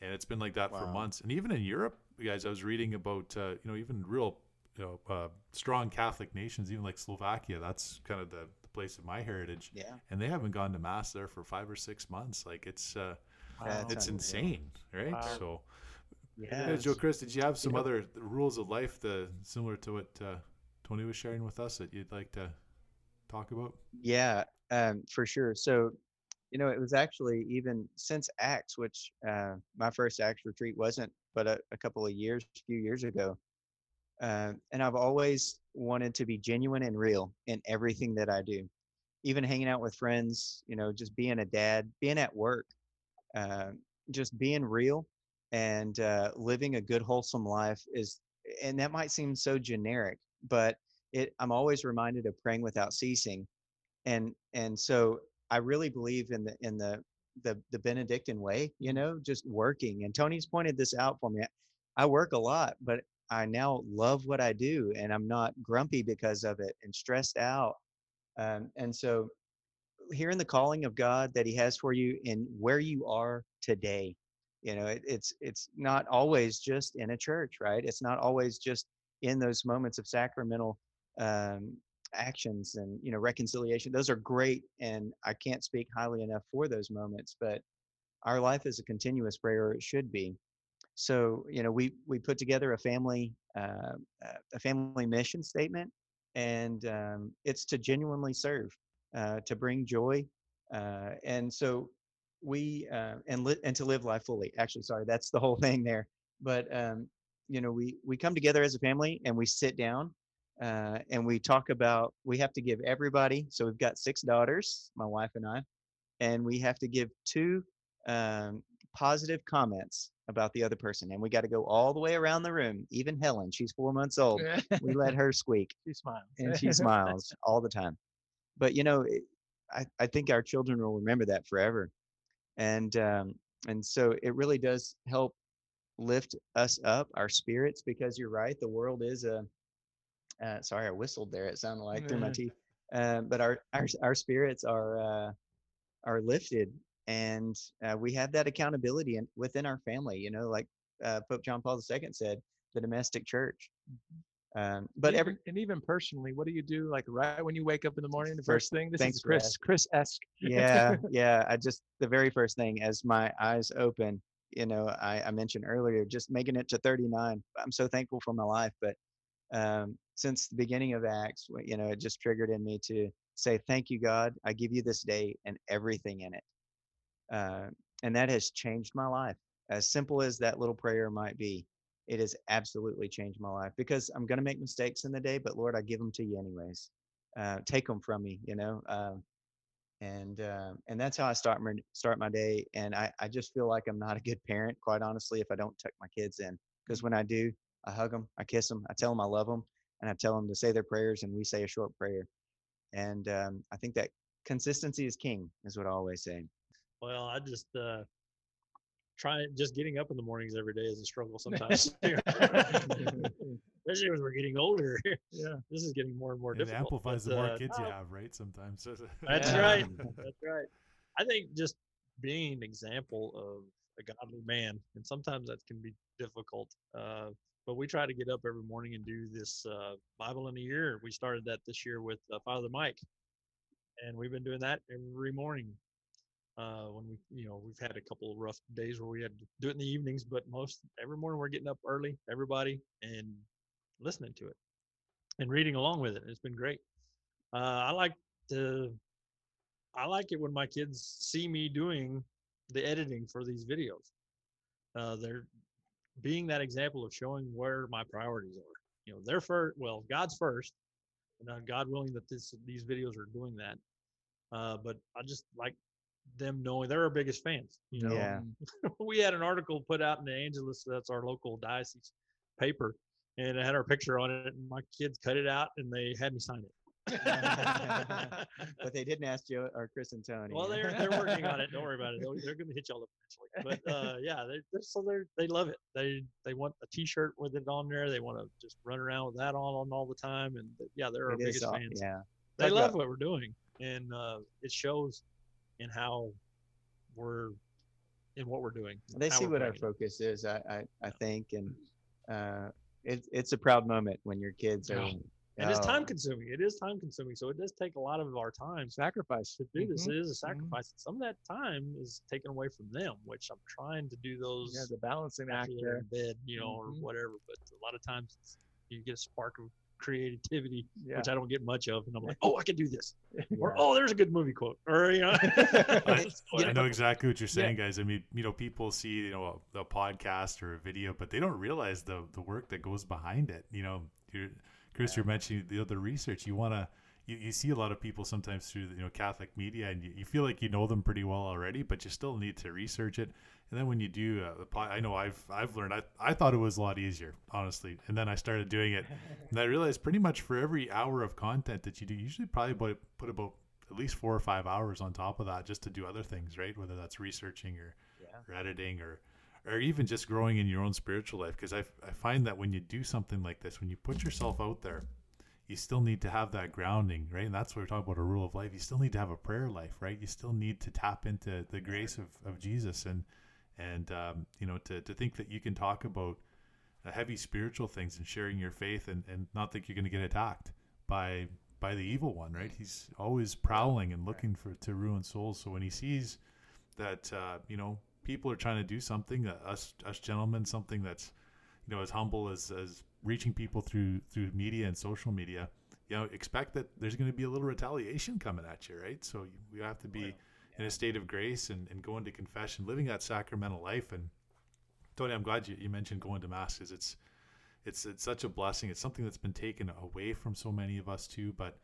Speaker 1: And it's been like that for months. And even in europe guys i was reading about uh, you know even real you know uh, strong catholic nations even like slovakia that's kind of the, the place of my heritage
Speaker 3: yeah.
Speaker 1: and they haven't gone to mass there for five or six months like it's uh
Speaker 3: That's
Speaker 1: it's
Speaker 3: unreal.
Speaker 1: insane right
Speaker 2: Wow.
Speaker 1: so
Speaker 3: Yeah.
Speaker 1: yeah, Joe Chris, did you have some
Speaker 2: Yep.
Speaker 1: other rules of life the similar to what uh, Tony was sharing with us that you'd like to talk about?
Speaker 3: Yeah, um, for sure. So, you know, it was actually even since Acts, which uh, my first Acts retreat wasn't, but a, a couple of years, a few years ago. Uh, and I've always wanted to be genuine and real in everything that I do, even hanging out with friends, you know, just being a dad, being at work, uh, just being real and uh, living a good, wholesome life is, and that might seem so generic, but it, I'm always reminded of praying without ceasing. And and so i really believe in the in the the, the benedictine way you know just working. And tony's pointed this out for me. I work a lot but i now love what i do and i'm not grumpy because of it and stressed out um, and so hearing the calling of god that he has for you in where you are today you know it, it's it's not always just in a church right? It's not always just in those moments of sacramental um, actions and you know reconciliation. Those are great and i can't speak highly enough for those moments but our life is a continuous prayer it should be so you know we we put together a family uh, uh, a family mission statement and um, it's to genuinely serve uh, to bring joy uh, and so we uh, and li- and to live life fully. Actually sorry that's the whole thing there. But um, you know we we come together as a family and we sit down uh, and we talk about we have to give everybody so we've got six daughters my wife and i and we have to give two um, positive comments about the other person and we got to go all the way around the room even helen she's four months old we let her squeak
Speaker 2: she smiles.
Speaker 3: and she smiles all the time but you know I, I think our children will remember that forever and um, and so it really does help lift us up our spirits because you're right the world is a uh, sorry i whistled there it sounded like through my teeth uh, but our, our our spirits are uh, are lifted and uh, we have that accountability in, within our family you know like uh, pope john paul ii said the domestic church um, but
Speaker 2: And
Speaker 3: every
Speaker 2: even- and even personally, what do you do? Like right when you wake up in the morning, the
Speaker 3: First-
Speaker 2: first thing. This
Speaker 3: thanks
Speaker 2: is Chris. Chris esque.
Speaker 3: yeah yeah i just the very first thing as my eyes open you know i, I mentioned earlier just making it to 39 i'm so thankful for my life but um, since the beginning of acts you know it just triggered in me to say thank you god i give you this day and everything in it uh, and that has changed my life as simple as that little prayer might be it has absolutely changed my life because i'm going to make mistakes in the day but lord i give them to you anyways uh, take them from me you know um, and uh, and that's how I start my start my day. And I I just feel like I'm not a good parent, quite honestly, if I don't tuck my kids in. Because when I do, I hug them, I kiss them, I tell them I love them, and I tell them to say their prayers, and we say a short prayer. And um, I think that consistency is king, is what I always say.
Speaker 4: Well, I just uh, try just getting up in the mornings every day is a struggle sometimes. too. Especially when we're getting older.
Speaker 2: Yeah.
Speaker 4: This is getting more and more
Speaker 1: It
Speaker 4: difficult.
Speaker 1: amplifies
Speaker 4: but,
Speaker 1: the more
Speaker 4: uh,
Speaker 1: kids you have, right? Sometimes.
Speaker 4: That's
Speaker 2: Yeah.
Speaker 4: right. That's right. I think just being an example of a godly man, and sometimes that can be difficult. Uh, but we try to get up every morning and do this uh, Bible in a year. We started that this year with uh, Father Mike, and we've been doing that every morning. Uh, when we, you know, we've had a couple of rough days where we had to do it in the evenings, but most every morning we're getting up early, everybody, and listening to it and reading along with it. It's been great. Uh, I like to I like it when my kids see me doing the editing for these videos. Uh, they're being that example of showing where my priorities are. You know, they're first. Well, God's first, and uh, God willing that this these videos are doing that. Uh, but I just like them knowing they're our biggest fans. You know,
Speaker 3: Yeah.
Speaker 4: we had an article put out in the Angelus, that's our local diocese paper, and it had our picture on it. And my kids cut it out and they had me sign it.
Speaker 3: but they didn't ask Joe or Chris and Tony.
Speaker 4: well, they're they're working on it. Don't worry about it. They're, they're going to hit y'all up eventually. But uh, yeah, they they're, so they they love it. They they want a T-shirt with it on there. They want to just run around with that on, on all the time. And yeah, they're our
Speaker 3: It
Speaker 4: biggest fans.
Speaker 3: Yeah.
Speaker 4: They
Speaker 3: Talk
Speaker 4: love
Speaker 3: about-
Speaker 4: what we're doing, and uh, it shows in how we're in what we're doing.
Speaker 3: They see what our focus is, I, I, I think, and uh, it, it's a proud moment when your kids are.
Speaker 4: Yeah. And it's time
Speaker 3: oh,
Speaker 4: consuming. It is time consuming. So it does take a lot of our time
Speaker 2: Sacrifice.
Speaker 4: to do this.
Speaker 2: Mhm.
Speaker 4: It is a sacrifice. Some of that time is taken away from them, which I'm trying to do those
Speaker 2: Yeah, the balancing act
Speaker 4: after they're
Speaker 2: there.
Speaker 4: in bed, you know, or
Speaker 2: Mhm.
Speaker 4: whatever. But a lot of times you get a spark of creativity,
Speaker 2: Yeah.
Speaker 4: which I don't get much of, and I'm like, oh, I can do this, or oh, there's a good movie quote, or you know.
Speaker 1: I, I know exactly what you're saying, guys. I mean, you know, people see you know a, a podcast or a video, but they don't realize the the work that goes behind it. You know, you're, Chris, you're mentioning the other research. You want to. You, you see a lot of people sometimes through you know Catholic media, and you, you feel like you know them pretty well already, but you still need to research it. And then when you do, uh, I know I've I've learned. I I thought it was a lot easier, honestly. And then I started doing it, and I realized pretty much for every hour of content that you do, you usually probably about, put about at least four or five hours on top of that just to do other things, right? Whether that's researching or,
Speaker 3: Yeah.
Speaker 1: or editing or or even just growing in your own spiritual life. Because I, I find that when you do something like this, when you put yourself out there, you still need to have that grounding, right? And that's what we're talking about a rule of life. You still need to have a prayer life, right? You still need to tap into the grace of, of Jesus and and um, you know to, to think that you can talk about uh, heavy spiritual things and sharing your faith and, and not think you're going to get attacked by by the evil one right he's always prowling and looking for to ruin souls so when he sees that uh, you know people are trying to do something uh, us us gentlemen something that's you know as humble as as reaching people through through media and social media you know expect that there's going to be a little retaliation coming at you right so you, we have to be in a state of grace and, and going to confession living that sacramental life and Tony, I'm glad you, you mentioned going to mass because it's it's it's such a blessing. It's something that's been taken away from so many of us too. But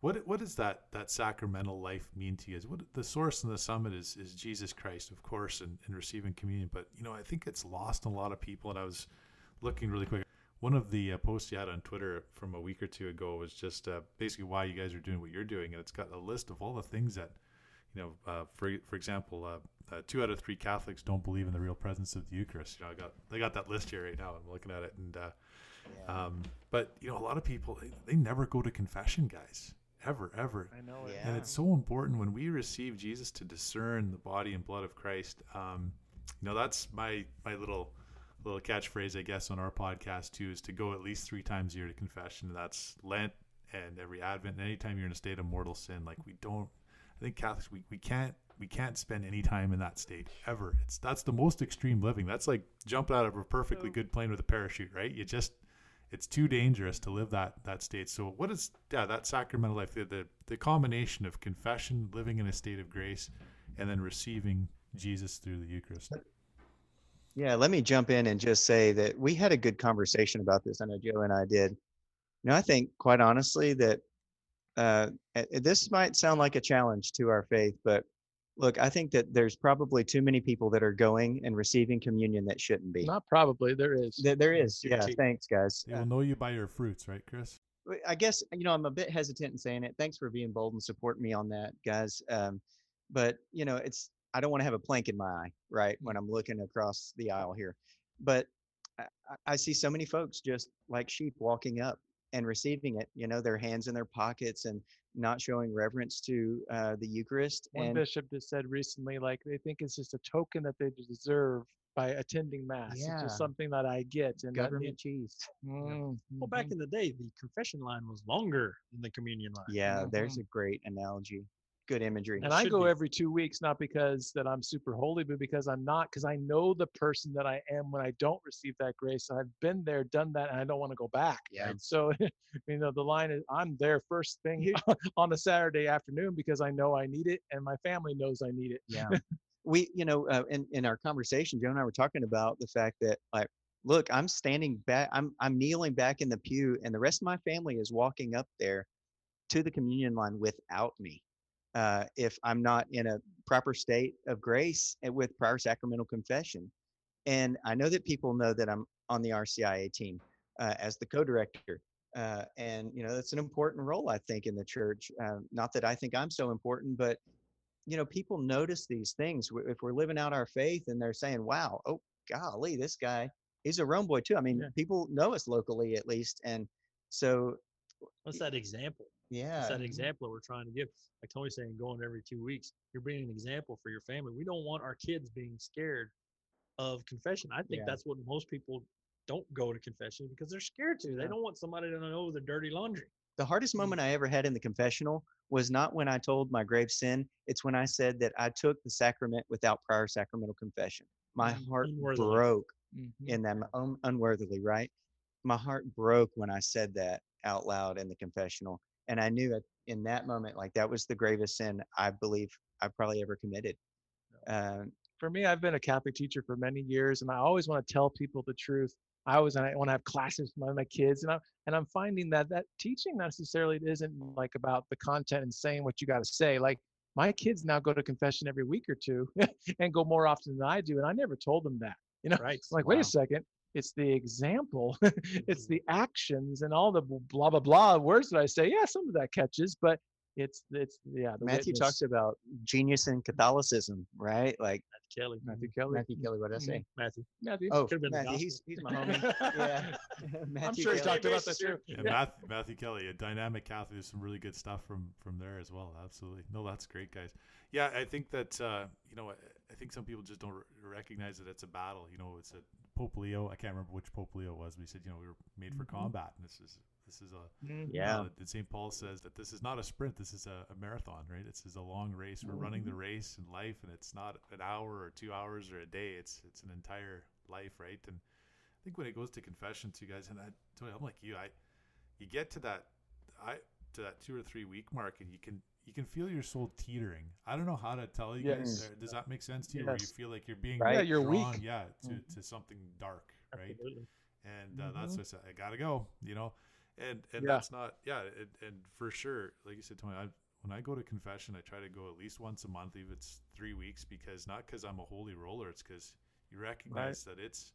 Speaker 1: what what does that that sacramental life mean to you? Is what the source and the summit is is Jesus Christ, of course, and, and receiving communion. But you know, I think it's lost on a lot of people. And I was looking really quick. One of the uh, posts you had on Twitter from a week or two ago was just uh, basically why you guys are doing what you're doing, and it's got a list of all the things that you know, uh, for for example, uh, uh, two out of three Catholics don't believe in the real presence of the Eucharist. You know, I got they got that list here right now. I'm looking at it, and uh,
Speaker 3: Yeah.
Speaker 1: um, but you know, a lot of people they, they never go to confession, guys, ever, ever.
Speaker 2: I know it.
Speaker 3: Yeah.
Speaker 1: And it's so important when we receive Jesus to discern the body and blood of Christ. Um, you know, that's my my little little catchphrase, I guess, on our podcast too, is to go at least three times a year to confession. And that's Lent and every Advent. And anytime you're in a state of mortal sin, like we don't. I think Catholics we, we can't we can't spend any time in that state ever. It's that's the most extreme living. That's like jumping out of a perfectly oh. good plane with a parachute, right? You just it's too dangerous to live that that state. So what is yeah that sacramental life? The, the the combination of confession, living in a state of grace, and then receiving Jesus through the Eucharist.
Speaker 3: Yeah, let me jump in and just say that we had a good conversation about this. I know Joe and I did. You know, I think quite honestly that uh, this might sound like a challenge to our faith, but look, I think that there's probably too many people that are going and receiving communion that shouldn't be.
Speaker 2: Not probably. There is.
Speaker 3: There, there is. Yeah,
Speaker 4: Guaranteed.
Speaker 3: thanks, guys.
Speaker 1: They will know you by your fruits, right, Chris?
Speaker 3: I guess you know I'm a bit hesitant in saying it. Thanks for being bold and supporting me on that, guys. Um, but you know, it's I don't want to have a plank in my eye, right, when I'm looking across the aisle here. But I, I- see so many folks just like sheep walking up and receiving it. You know, their hands in their pockets and not showing reverence to uh, the Eucharist.
Speaker 2: One
Speaker 3: and
Speaker 2: bishop just said recently, like they think it's just a token that they deserve by attending mass. It's
Speaker 3: Yeah.
Speaker 2: just something that I get. And
Speaker 3: government cheese.
Speaker 2: Mm,
Speaker 4: Well, back
Speaker 2: mhm.
Speaker 4: in the day, the confession line was longer than the communion line.
Speaker 3: Yeah, there's
Speaker 2: Mhm.
Speaker 3: a great analogy. Good imagery.
Speaker 2: And I go
Speaker 4: be.
Speaker 2: every two weeks, not because that I'm super holy, but because I'm not, because I know the person that I am when I don't receive that grace. And I've been there, done that, and I don't want to go back.
Speaker 3: Yeah.
Speaker 2: So, you know, the line is I'm there first thing on a Saturday afternoon because I know I need it and my family knows I need it.
Speaker 3: yeah we you know uh, in in our conversation joe and i were talking about the fact that like look, I'm standing back, I'm I'm kneeling back in the pew, and the rest of my family is walking up there to the communion line without me. Uh, if I'm not in a proper state of grace and with prior sacramental confession. And I know that people know that I'm on the RCIA team uh, as the co-director. Uh, and you know that's an important role I think in the church. Uh, not that I think I'm so important, but you know people notice these things if we're living out our faith and they're saying, "Wow, oh golly, this guy, he's a Rome boy too." I mean,
Speaker 4: Yeah.
Speaker 3: people know us locally at least, and so
Speaker 4: What's that example?
Speaker 3: Yeah,
Speaker 4: That's that example that we're trying to give. Like Tony's saying, going every two weeks, you're being an example for your family. We don't want our kids being scared of confession. I think
Speaker 3: Yeah.
Speaker 4: that's what most people don't go to confession because they're scared to. They
Speaker 3: Yeah.
Speaker 4: don't want somebody to know their dirty laundry.
Speaker 3: the hardest
Speaker 4: Mm.
Speaker 3: moment I ever had in the confessional was not when I told my grave sin. It's when I said that I took the sacrament without prior sacramental confession. My
Speaker 4: Mm,
Speaker 3: heart broke
Speaker 2: Mhm.
Speaker 3: in them un- unworthily, right? My heart broke when I said that out loud in the confessional. And I knew at, in that moment, like that was the gravest sin I believe I probably ever committed. Um,
Speaker 2: for me, I've been a Catholic teacher for many years, and I always want to tell people the truth. I always want to have classes with my, my kids, and I'm and I'm finding that that teaching necessarily isn't like about the content and saying what you got to say. Like my kids now go to confession every week or two, and go more often than I do, and I never told them that. You know,
Speaker 4: Right.
Speaker 2: I'm like, wait a second. It's the example, it's the actions, and all the blah blah blah words that I say. Yeah, some of that catches, but it's it's yeah. The
Speaker 3: Matthew
Speaker 2: witness.
Speaker 3: talks about genius in Catholicism, right? Like
Speaker 4: Matthew Kelly.
Speaker 2: Matthew Kelly.
Speaker 3: Matthew Kelly, what did I
Speaker 2: Mhm.
Speaker 3: say?
Speaker 4: Matthew.
Speaker 2: Matthew.
Speaker 3: Oh,
Speaker 4: Could've been
Speaker 3: Matthew, he's, he's my homie. Yeah.
Speaker 2: I'm
Speaker 3: Matthew
Speaker 2: sure he talked about that too.
Speaker 1: Yeah, Matthew, Matthew Kelly, a dynamic Catholic. There's some really good stuff from from there as well. Absolutely. No, that's great, guys. Yeah, I think that uh, you know, I, I think some people just don't r- recognize that it's a battle. You know, it's a Pope Leo. I can't remember which Pope Leo it was, but he said, you know, we were made for
Speaker 2: Mhm.
Speaker 1: combat, and this is this is a
Speaker 2: Mhm.
Speaker 3: Yeah.
Speaker 1: uh, and St. Paul says that this is not a sprint. This is a, a marathon, right? This is a long race. We're running the race in life, and it's not an hour or two hours or a day. It's it's an entire life, right? And I think when it goes to confession, too, guys, and I, Tony, I'm like you. I you get to that I to that two or three week mark, and you can you can feel your soul teetering. I don't know how to tell you guys.
Speaker 2: Yes.
Speaker 1: uh, Does that make sense to you? Where you feel like you're being
Speaker 3: Right.
Speaker 2: Yeah, you're weak.
Speaker 1: yeah, to,
Speaker 2: Mhm.
Speaker 1: to something dark, right?
Speaker 4: Absolutely.
Speaker 1: and uh, that's what I said. I gotta go, you know, and and
Speaker 2: Yeah.
Speaker 1: that's not yeah, and, and for sure, like you said, Tony, I, when I go to confession, I try to go at least once a month, even if it's three weeks, because not because I'm a holy roller, it's because you recognize that it's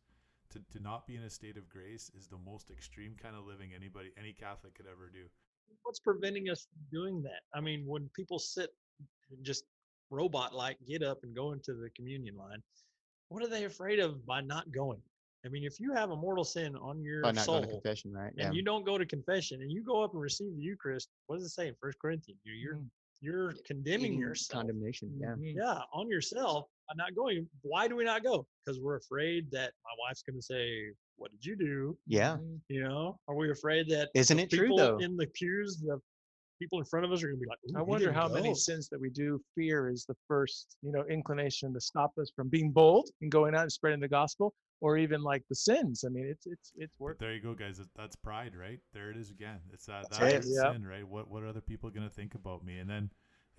Speaker 1: to, to not be in a state of grace is the most extreme kind of living anybody any Catholic could ever do.
Speaker 4: What's preventing us from doing that? I mean, when people sit just robot like get up and go into the communion line, what are they afraid of by not going? I mean, if you have a mortal sin on your
Speaker 3: By not going to
Speaker 4: soul
Speaker 3: confession, right? Yeah.
Speaker 4: and you don't go to confession and you go up and receive the Eucharist, what does it say in First Corinthians? You- You're
Speaker 2: Mhm.
Speaker 4: you're condemning
Speaker 3: Eating
Speaker 4: yourself.
Speaker 3: Condemnation. Yeah.
Speaker 2: Mhm.
Speaker 4: yeah, on yourself by not going. Why do we not go? Because we're afraid that my wife's going to say, "What did you do?"
Speaker 3: Yeah.
Speaker 2: Mhm.
Speaker 4: You know, are we afraid that
Speaker 3: Isn't it true
Speaker 4: people
Speaker 3: though?
Speaker 4: in the pews, the people in front of us are going to be like,
Speaker 2: I wonder how many sins that we do fear is the first, you know, inclination to stop us from being bold and going out and spreading the gospel, or even like the sins. I mean, it's it's it's
Speaker 1: But
Speaker 2: worth.
Speaker 1: there you go, guys. That's pride, right? There it is again. It's that
Speaker 3: That's
Speaker 1: that
Speaker 3: it.
Speaker 1: is
Speaker 2: Yeah.
Speaker 1: sin, right? What what are other people going to think about me? And then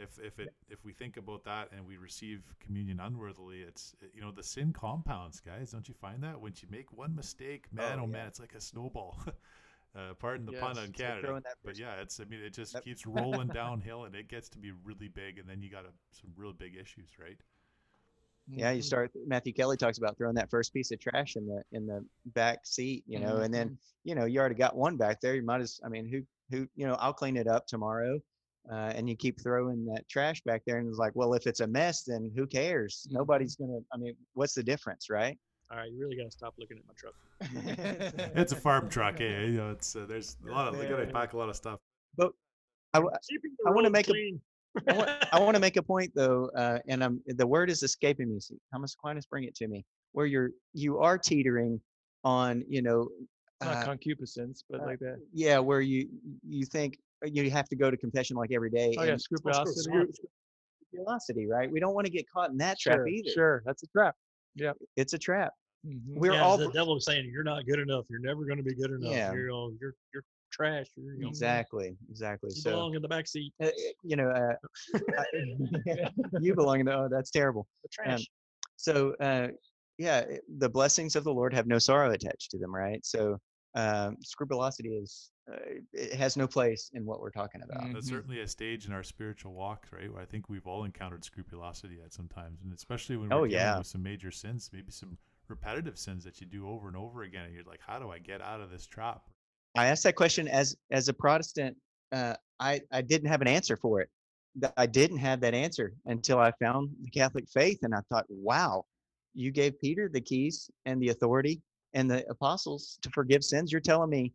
Speaker 1: if if it if we think about that and we receive communion unworthily, it's you know the sin compounds, guys. Don't you find that when you make one mistake, man, oh,
Speaker 3: Oh,
Speaker 1: man, it's like a snowball. uh, pardon the pun on
Speaker 2: it's
Speaker 3: like
Speaker 1: Canada, but yeah, it's I mean it just
Speaker 3: That-
Speaker 1: keeps rolling downhill and it gets to be really big, and then you got a, some real big issues, right?
Speaker 3: Yeah, you
Speaker 2: Mhm.
Speaker 3: start. Matthew Kelly talks about throwing that first piece of trash in the in the back seat, you know, and then you know you already got one back there. You might as, I mean, who who you know, I'll clean it up tomorrow, uh, and you keep throwing that trash back there, and it's like, well, if it's a mess, then who cares?
Speaker 2: Mhm.
Speaker 3: Nobody's gonna. I mean, what's the difference, right?
Speaker 4: All right, you really got to stop looking at my truck.
Speaker 1: It's a farm truck, yeah. You know, it's uh, there's a lot of they got to
Speaker 3: Yeah.
Speaker 1: pack a lot of stuff.
Speaker 3: I, w-
Speaker 4: Keeping
Speaker 3: I wanna make a-
Speaker 4: clean.
Speaker 3: I want, I want to make a point though, uh, and I'm the word is escaping me. See, Thomas Aquinas, bring it to me. Where you're you are teetering on, you know,
Speaker 2: not
Speaker 3: uh,
Speaker 2: concupiscence, but
Speaker 3: uh,
Speaker 2: like that.
Speaker 3: yeah, where you you think you have to go to confession like every day.
Speaker 2: Oh yeah, scrupulosity.
Speaker 3: scrupulosity, right? We don't want to get caught in that trap
Speaker 2: Sure,
Speaker 3: either.
Speaker 2: sure, that's a trap.
Speaker 3: Yeah, it's a trap.
Speaker 2: Mhm.
Speaker 3: We're
Speaker 4: yeah,
Speaker 3: all
Speaker 4: the devil is saying you're not good enough. You're never going to be good enough.
Speaker 3: Yeah.
Speaker 4: You're, you know, you're you're trash. You're, you know,
Speaker 3: exactly, exactly.
Speaker 4: you
Speaker 3: So
Speaker 4: belong in the back seat.
Speaker 3: uh, you know, uh, you belong in the. Oh, that's terrible.
Speaker 4: The trash.
Speaker 3: So uh, yeah, the blessings of the Lord have no sorrow attached to them, right? So um, scrupulosity is uh, it has no place in what we're talking about.
Speaker 2: Mm.
Speaker 1: That's certainly a stage in our spiritual walk, right? Where I think we've all encountered scrupulosity at some times, and especially when
Speaker 3: Oh,
Speaker 1: we're dealing
Speaker 3: yeah.
Speaker 1: with some major sins, maybe some repetitive sins that you do over and over again, and you're like, "How do I get out of this trap?"
Speaker 3: I asked that question as as a Protestant. Uh, I I didn't have an answer for it. I didn't have that answer until I found the Catholic faith, and I thought, wow, you gave Peter the keys and the authority and the apostles to forgive sins. You're telling me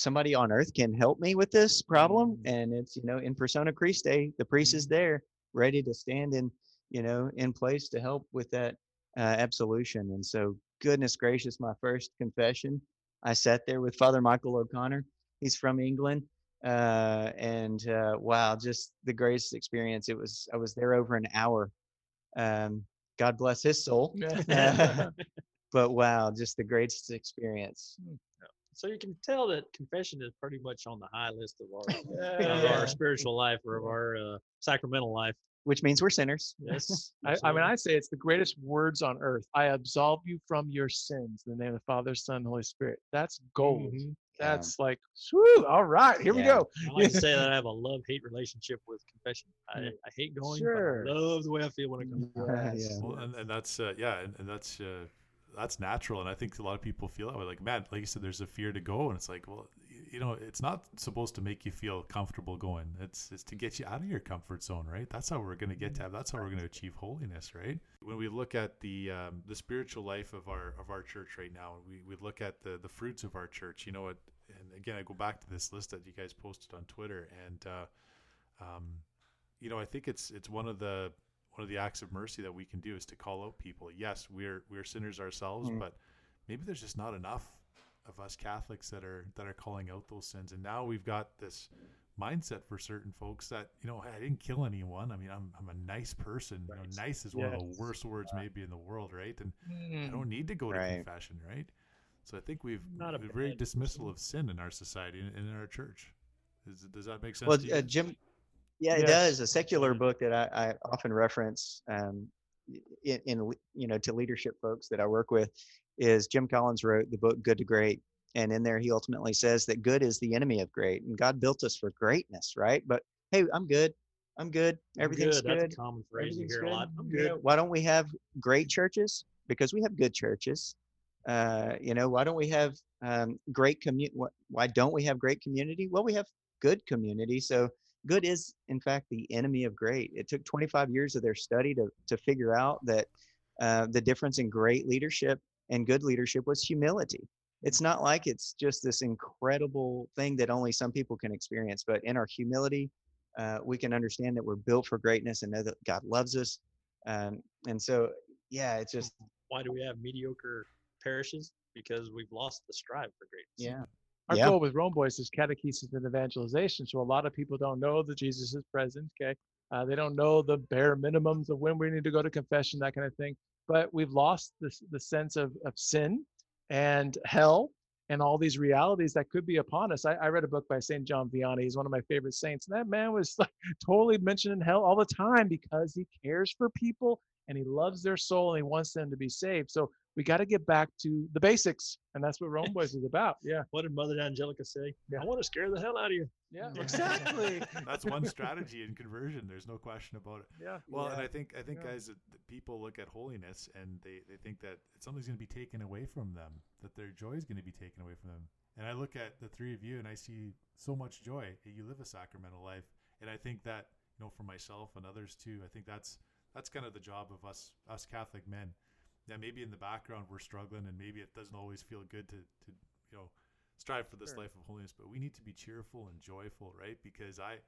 Speaker 3: somebody on earth can help me with this problem, and it's you know in persona Christi, the priest is there, ready to stand in you know in place to help with that uh, absolution. And so, goodness gracious, my first confession. I sat there with Father Michael O'Connor. He's from England. Uh, and uh, wow, just the greatest experience. It was, I was there over an hour. Um, God bless his soul. but wow, just the greatest experience.
Speaker 4: So you can tell that confession is pretty much on the high list of our, of our spiritual life or of our uh, sacramental life.
Speaker 3: Which means we're sinners.
Speaker 4: Yes.
Speaker 2: I, I mean. I say it's the greatest words on earth. I absolve you from your sins in the name of the Father, Son, Holy Spirit. That's gold.
Speaker 4: Mhm.
Speaker 3: Yeah.
Speaker 2: That's like, whew, all right, here we go.
Speaker 4: I like to say that I have a love-hate relationship with confession. I,
Speaker 2: Mm.
Speaker 4: I hate going,
Speaker 2: Sure.
Speaker 4: but I love the way I feel when I come.
Speaker 3: Yes.
Speaker 2: Yes.
Speaker 1: Well, and, and that's uh, yeah, and, and that's uh, that's natural, and I think a lot of people feel that way. Like, man, like you said, there's a fear to go, and it's like, well, you know, it's not supposed to make you feel comfortable going. It's it's to get you out of your comfort zone, right? That's how we're going to get to have. That's how we're going to achieve holiness, right? When we look at the um, the spiritual life of our of our church right now, we, we look at the the fruits of our church. You know, it, and again, I go back to this list that you guys posted on Twitter, and uh, um, you know, I think it's it's one of the one of the acts of mercy that we can do is to call out people. Yes, we're we're sinners ourselves,
Speaker 3: Mm.
Speaker 1: but maybe there's just not enough of us Catholics that are that are calling out those sins. And now we've got this mindset for certain folks that you know hey, I didn't kill anyone. I mean, I'm I'm a nice person. You know, nice is one of the worst words maybe in the world, right? And I
Speaker 2: Mm.
Speaker 1: don't need to go to
Speaker 3: Right.
Speaker 1: confession, right? So I think we've
Speaker 4: Not a
Speaker 1: we've very dismissal of sin in our society and in our church. Is, does that make sense?
Speaker 3: Well,
Speaker 1: to you
Speaker 3: uh. Jim, yeah, it
Speaker 2: Yes.
Speaker 3: does. A secular book that I, I often reference um, in, in you know to leadership folks that I work with is Jim Collins wrote the book Good to Great, and in there he ultimately says that good is the enemy of great, and God built us for greatness, right? But hey, I'm good. I'm good. Everything's
Speaker 4: good.
Speaker 3: good.
Speaker 4: That's a common phrase you hear a lot. I'm
Speaker 3: You
Speaker 4: good.
Speaker 3: know, why don't we have great churches? Because we have good churches. Uh, you know, why don't we have um, great community? Why don't we have great community? Well, we have good community. So good is, in fact, the enemy of great. It took 25 years of their study to to figure out that uh, the difference in great leadership and good leadership was humility. It's not like it's just this incredible thing that only some people can experience, but in our humility, uh, we can understand that we're built for greatness and know that God loves us. Um, and so, yeah, it's just,
Speaker 4: Why do we have mediocre parishes? Because we've lost the strive for greatness.
Speaker 3: yeah,
Speaker 2: Our
Speaker 3: Yeah.
Speaker 2: goal with Rome Boys is catechesis and evangelization. So a lot of people don't know that Jesus is present. Okay, uh, they don't know the bare minimums of when we need to go to confession, that kind of thing. But we've lost this the sense of of sin and hell and all these realities that could be upon us. I, I read a book by Saint John Vianney. He's one of my favorite saints, and that man was like totally mentioning hell all the time because he cares for people and he loves their soul and he wants them to be saved. So we got to get back to the basics, and that's what Rome Boys is about. Yeah.
Speaker 4: What did Mother Angelica say?
Speaker 2: Yeah.
Speaker 4: I want to scare the hell out of you.
Speaker 2: Yeah,
Speaker 4: Yeah.
Speaker 2: exactly.
Speaker 1: That's one strategy in conversion. There's no question about it.
Speaker 2: yeah.
Speaker 1: Well, and I think I think
Speaker 2: Yeah.
Speaker 1: guys, that that people look at holiness and they they think that something's going to be taken away from them, that their joy is going to be taken away from them. And I look at the three of you and I see so much joy. You live a sacramental life, and I think that you know for myself and others too. I think that's that's kind of the job of us us Catholic men. Now maybe in the background we're struggling, and maybe it doesn't always feel good to to you know strive for this
Speaker 2: Sure.
Speaker 1: life of holiness, but we need to be cheerful and joyful, right? Because I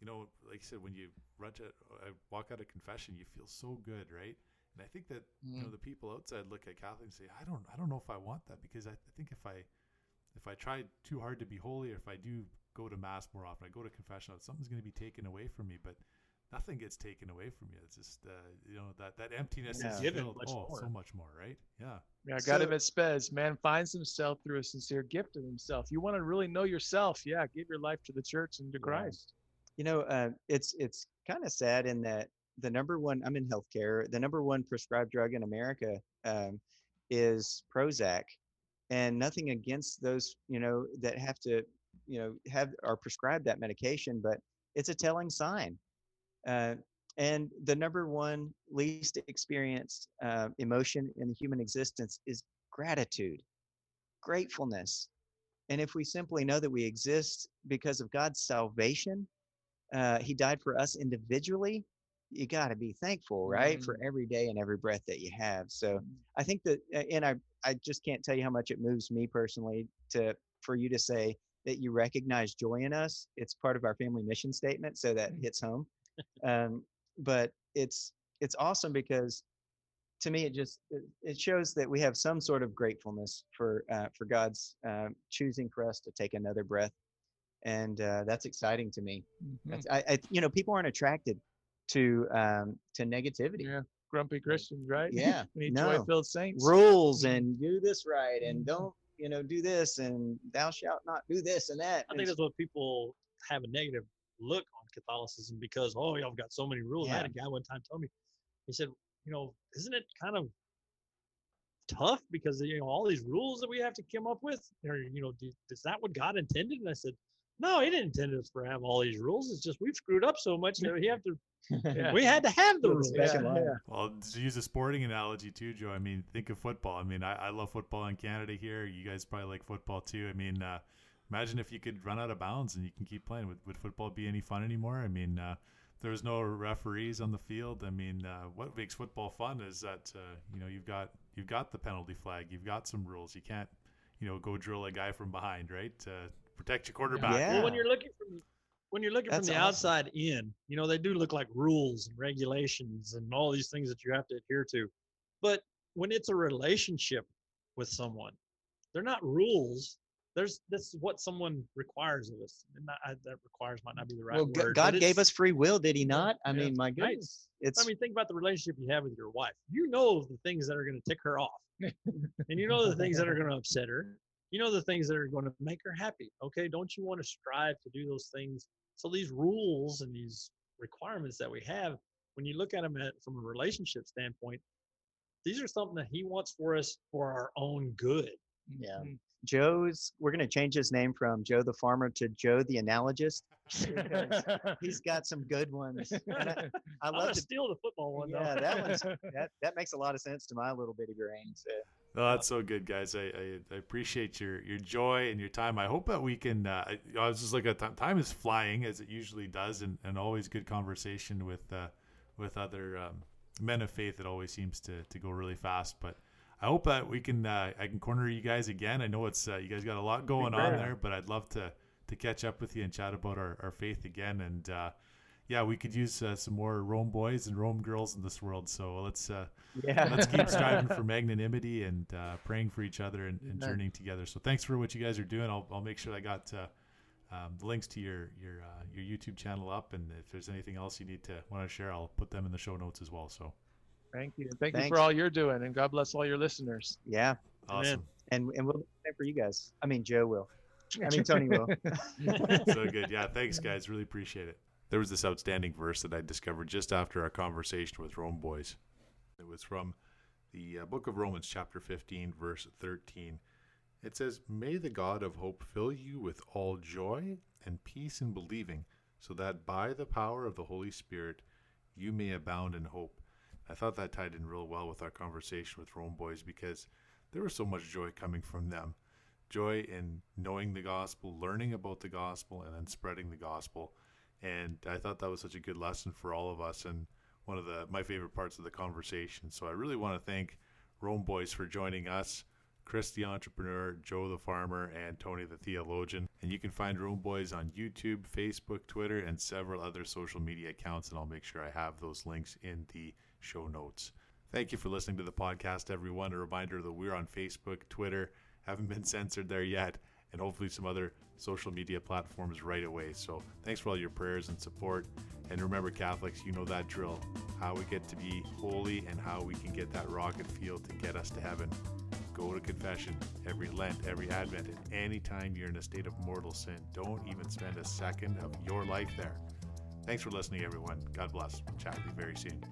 Speaker 1: you know, like you said, when you run to, I walk out of confession, you feel so good, right? And I think that you know
Speaker 2: Mm.
Speaker 1: the people outside look at Catholics and say, I don't, I don't know if I want that because I, I think if I, if I try too hard to be holy, or if I do go to mass more often, I go to confession, something's going to be taken away from me. But nothing gets taken away from you. It's just, uh, you know, that that emptiness
Speaker 3: Yeah.
Speaker 1: is
Speaker 4: Given
Speaker 1: filled.
Speaker 4: much
Speaker 1: oh,
Speaker 4: more.
Speaker 1: so much more, right? Yeah.
Speaker 2: Yeah, God
Speaker 3: So-
Speaker 2: of Spes, man finds himself through a sincere gift of himself. You want to really know yourself, yeah, give your life to the church and to
Speaker 3: Yeah.
Speaker 2: Christ.
Speaker 3: you know, uh, it's it's kind of sad in that the number one. I'm in healthcare. The number one prescribed drug in America um, is Prozac, and nothing against those you know that have to you know have are prescribed that medication, but it's a telling sign. Uh, and the number one least experienced uh, emotion in the human existence is gratitude, gratefulness. And if we simply know that we exist because of God's salvation, uh, He died for us individually, you got to be thankful, right? Mm. For every day and every breath that you have. So mm. I think that, and I, I just can't tell you how much it moves me personally to, for you to say that you recognize joy in us. It's part of our family mission statement. So that mm. hits home. Um, but it's, it's awesome because to me, it just it shows that we have some sort of gratefulness for uh, for God's uh, choosing for us to take another breath, and uh, that's exciting to me. Mm-hmm. I, I, you know, people aren't attracted to um, to negativity.
Speaker 2: Yeah, grumpy Christians, right?
Speaker 3: Yeah,
Speaker 2: no joy-filled saints.
Speaker 3: Rules and do this right, and mm-hmm. don't you know do this, and thou shalt not do this and that.
Speaker 4: I think that's what people have a negative look on Catholicism because oh, y'all got so many rules. Yeah. I had a guy one time tell me, he said, you know, isn't it kind of tough because you know all these rules that we have to come up with? Or you know, do, is that what God intended? And I said, no, He didn't intend us for have all these rules. It's just we've screwed up so much that we have to. yeah. We had to have the rules.
Speaker 1: Yeah, yeah. Well, to use a sporting analogy too, Joe. I mean, think of football. I mean, I, I love football in Canada here. You guys probably like football too. I mean, uh, imagine if you could run out of bounds and you can keep playing. Would, would football be any fun anymore? I mean, uh, there's no referees on the field. I mean, uh, what makes football fun is that uh, you know you've got you've got the penalty flag, you've got some rules. You can't you know go drill a guy from behind, right? To protect your quarterback.
Speaker 4: Yeah. Well, when you're looking from when you're looking That's from the awesome. outside in, you know they do look like rules and regulations and all these things that you have to adhere to. But when it's a relationship with someone, they're not rules there's this is what someone requires of us. And not, I, that requires might not be the right well, word.
Speaker 3: God gave us free will, did He not? I yeah, mean, my goodness.
Speaker 4: Right. It's. I mean, think about the relationship you have with your wife. You know the things that are going to tick her off, and you know the things that are going to upset her. You know the things that are going to make her happy. Okay, don't you want to strive to do those things? So these rules and these requirements that we have, when you look at them at, from a relationship standpoint, these are something that He wants for us for our own good.
Speaker 3: Yeah. Mm-hmm. Joe's, we're going to change his name from Joe the farmer to Joe the analogist. he's got some good ones.
Speaker 4: I, I love to steal the football one.
Speaker 3: Yeah, though. that one's that that makes a lot of sense to my little bitty brain. So.
Speaker 1: No, that's so good, guys. I, I, I, appreciate your your joy and your time. I hope that we can. Uh, I, I was just like, time is flying as it usually does, and, and always good conversation with uh, with other um, men of faith. It always seems to to go really fast, but I hope that we can uh, I can corner you guys again. I know it's uh, you guys got a lot going on there, but I'd love to to catch up with you and chat about our, our faith again. And uh, yeah, we could use uh, some more Rome boys and Rome girls in this world. So let's uh, yeah. let's keep striving for magnanimity and uh, praying for each other and, and, journeying together. So thanks for what you guys are doing. I'll, I'll make sure I got um, the links to your your your YouTube channel up, and if there's anything else you need to want to share, I'll put them in the show notes as well. So.
Speaker 2: Thank you. Thank Thanks. you for all you're doing, and God bless all your listeners.
Speaker 3: Yeah.
Speaker 1: Awesome.
Speaker 3: And and we'll pray for you guys. I mean, Joe will. I mean, Tony will.
Speaker 1: so good. Yeah. Thanks, guys. Really appreciate it. There was this outstanding verse that I discovered just after our conversation with Rome Boys. It was from the uh, book of Romans, chapter 15, verse 13. It says, May the God of hope fill you with all joy and peace in believing, so that by the power of the Holy Spirit you may abound in hope. I thought that tied in real well with our conversation with Rome Boys because there was so much joy coming from them. Joy in knowing the gospel, learning about the gospel, and then spreading the gospel. And I thought that was such a good lesson for all of us and one of the my favorite parts of the conversation. So I really want to thank Rome Boys for joining us. Chris the entrepreneur, Joe the farmer, and Tony the theologian. And you can find Rome Boys on YouTube, Facebook, Twitter, and several other social media accounts. And I'll make sure I have those links in the show notes. Thank you for listening to the podcast, everyone. A reminder that we're on Facebook, Twitter, haven't been censored there yet, and hopefully some other social media platforms right away. So thanks for all your prayers and support. And remember, Catholics, you know that drill how we get to be holy and how we can get that rocket fuel to get us to heaven. Go to confession every Lent, every Advent, and anytime you're in a state of mortal sin. Don't even spend a second of your life there. Thanks for listening, everyone. God bless. Chat with you very soon.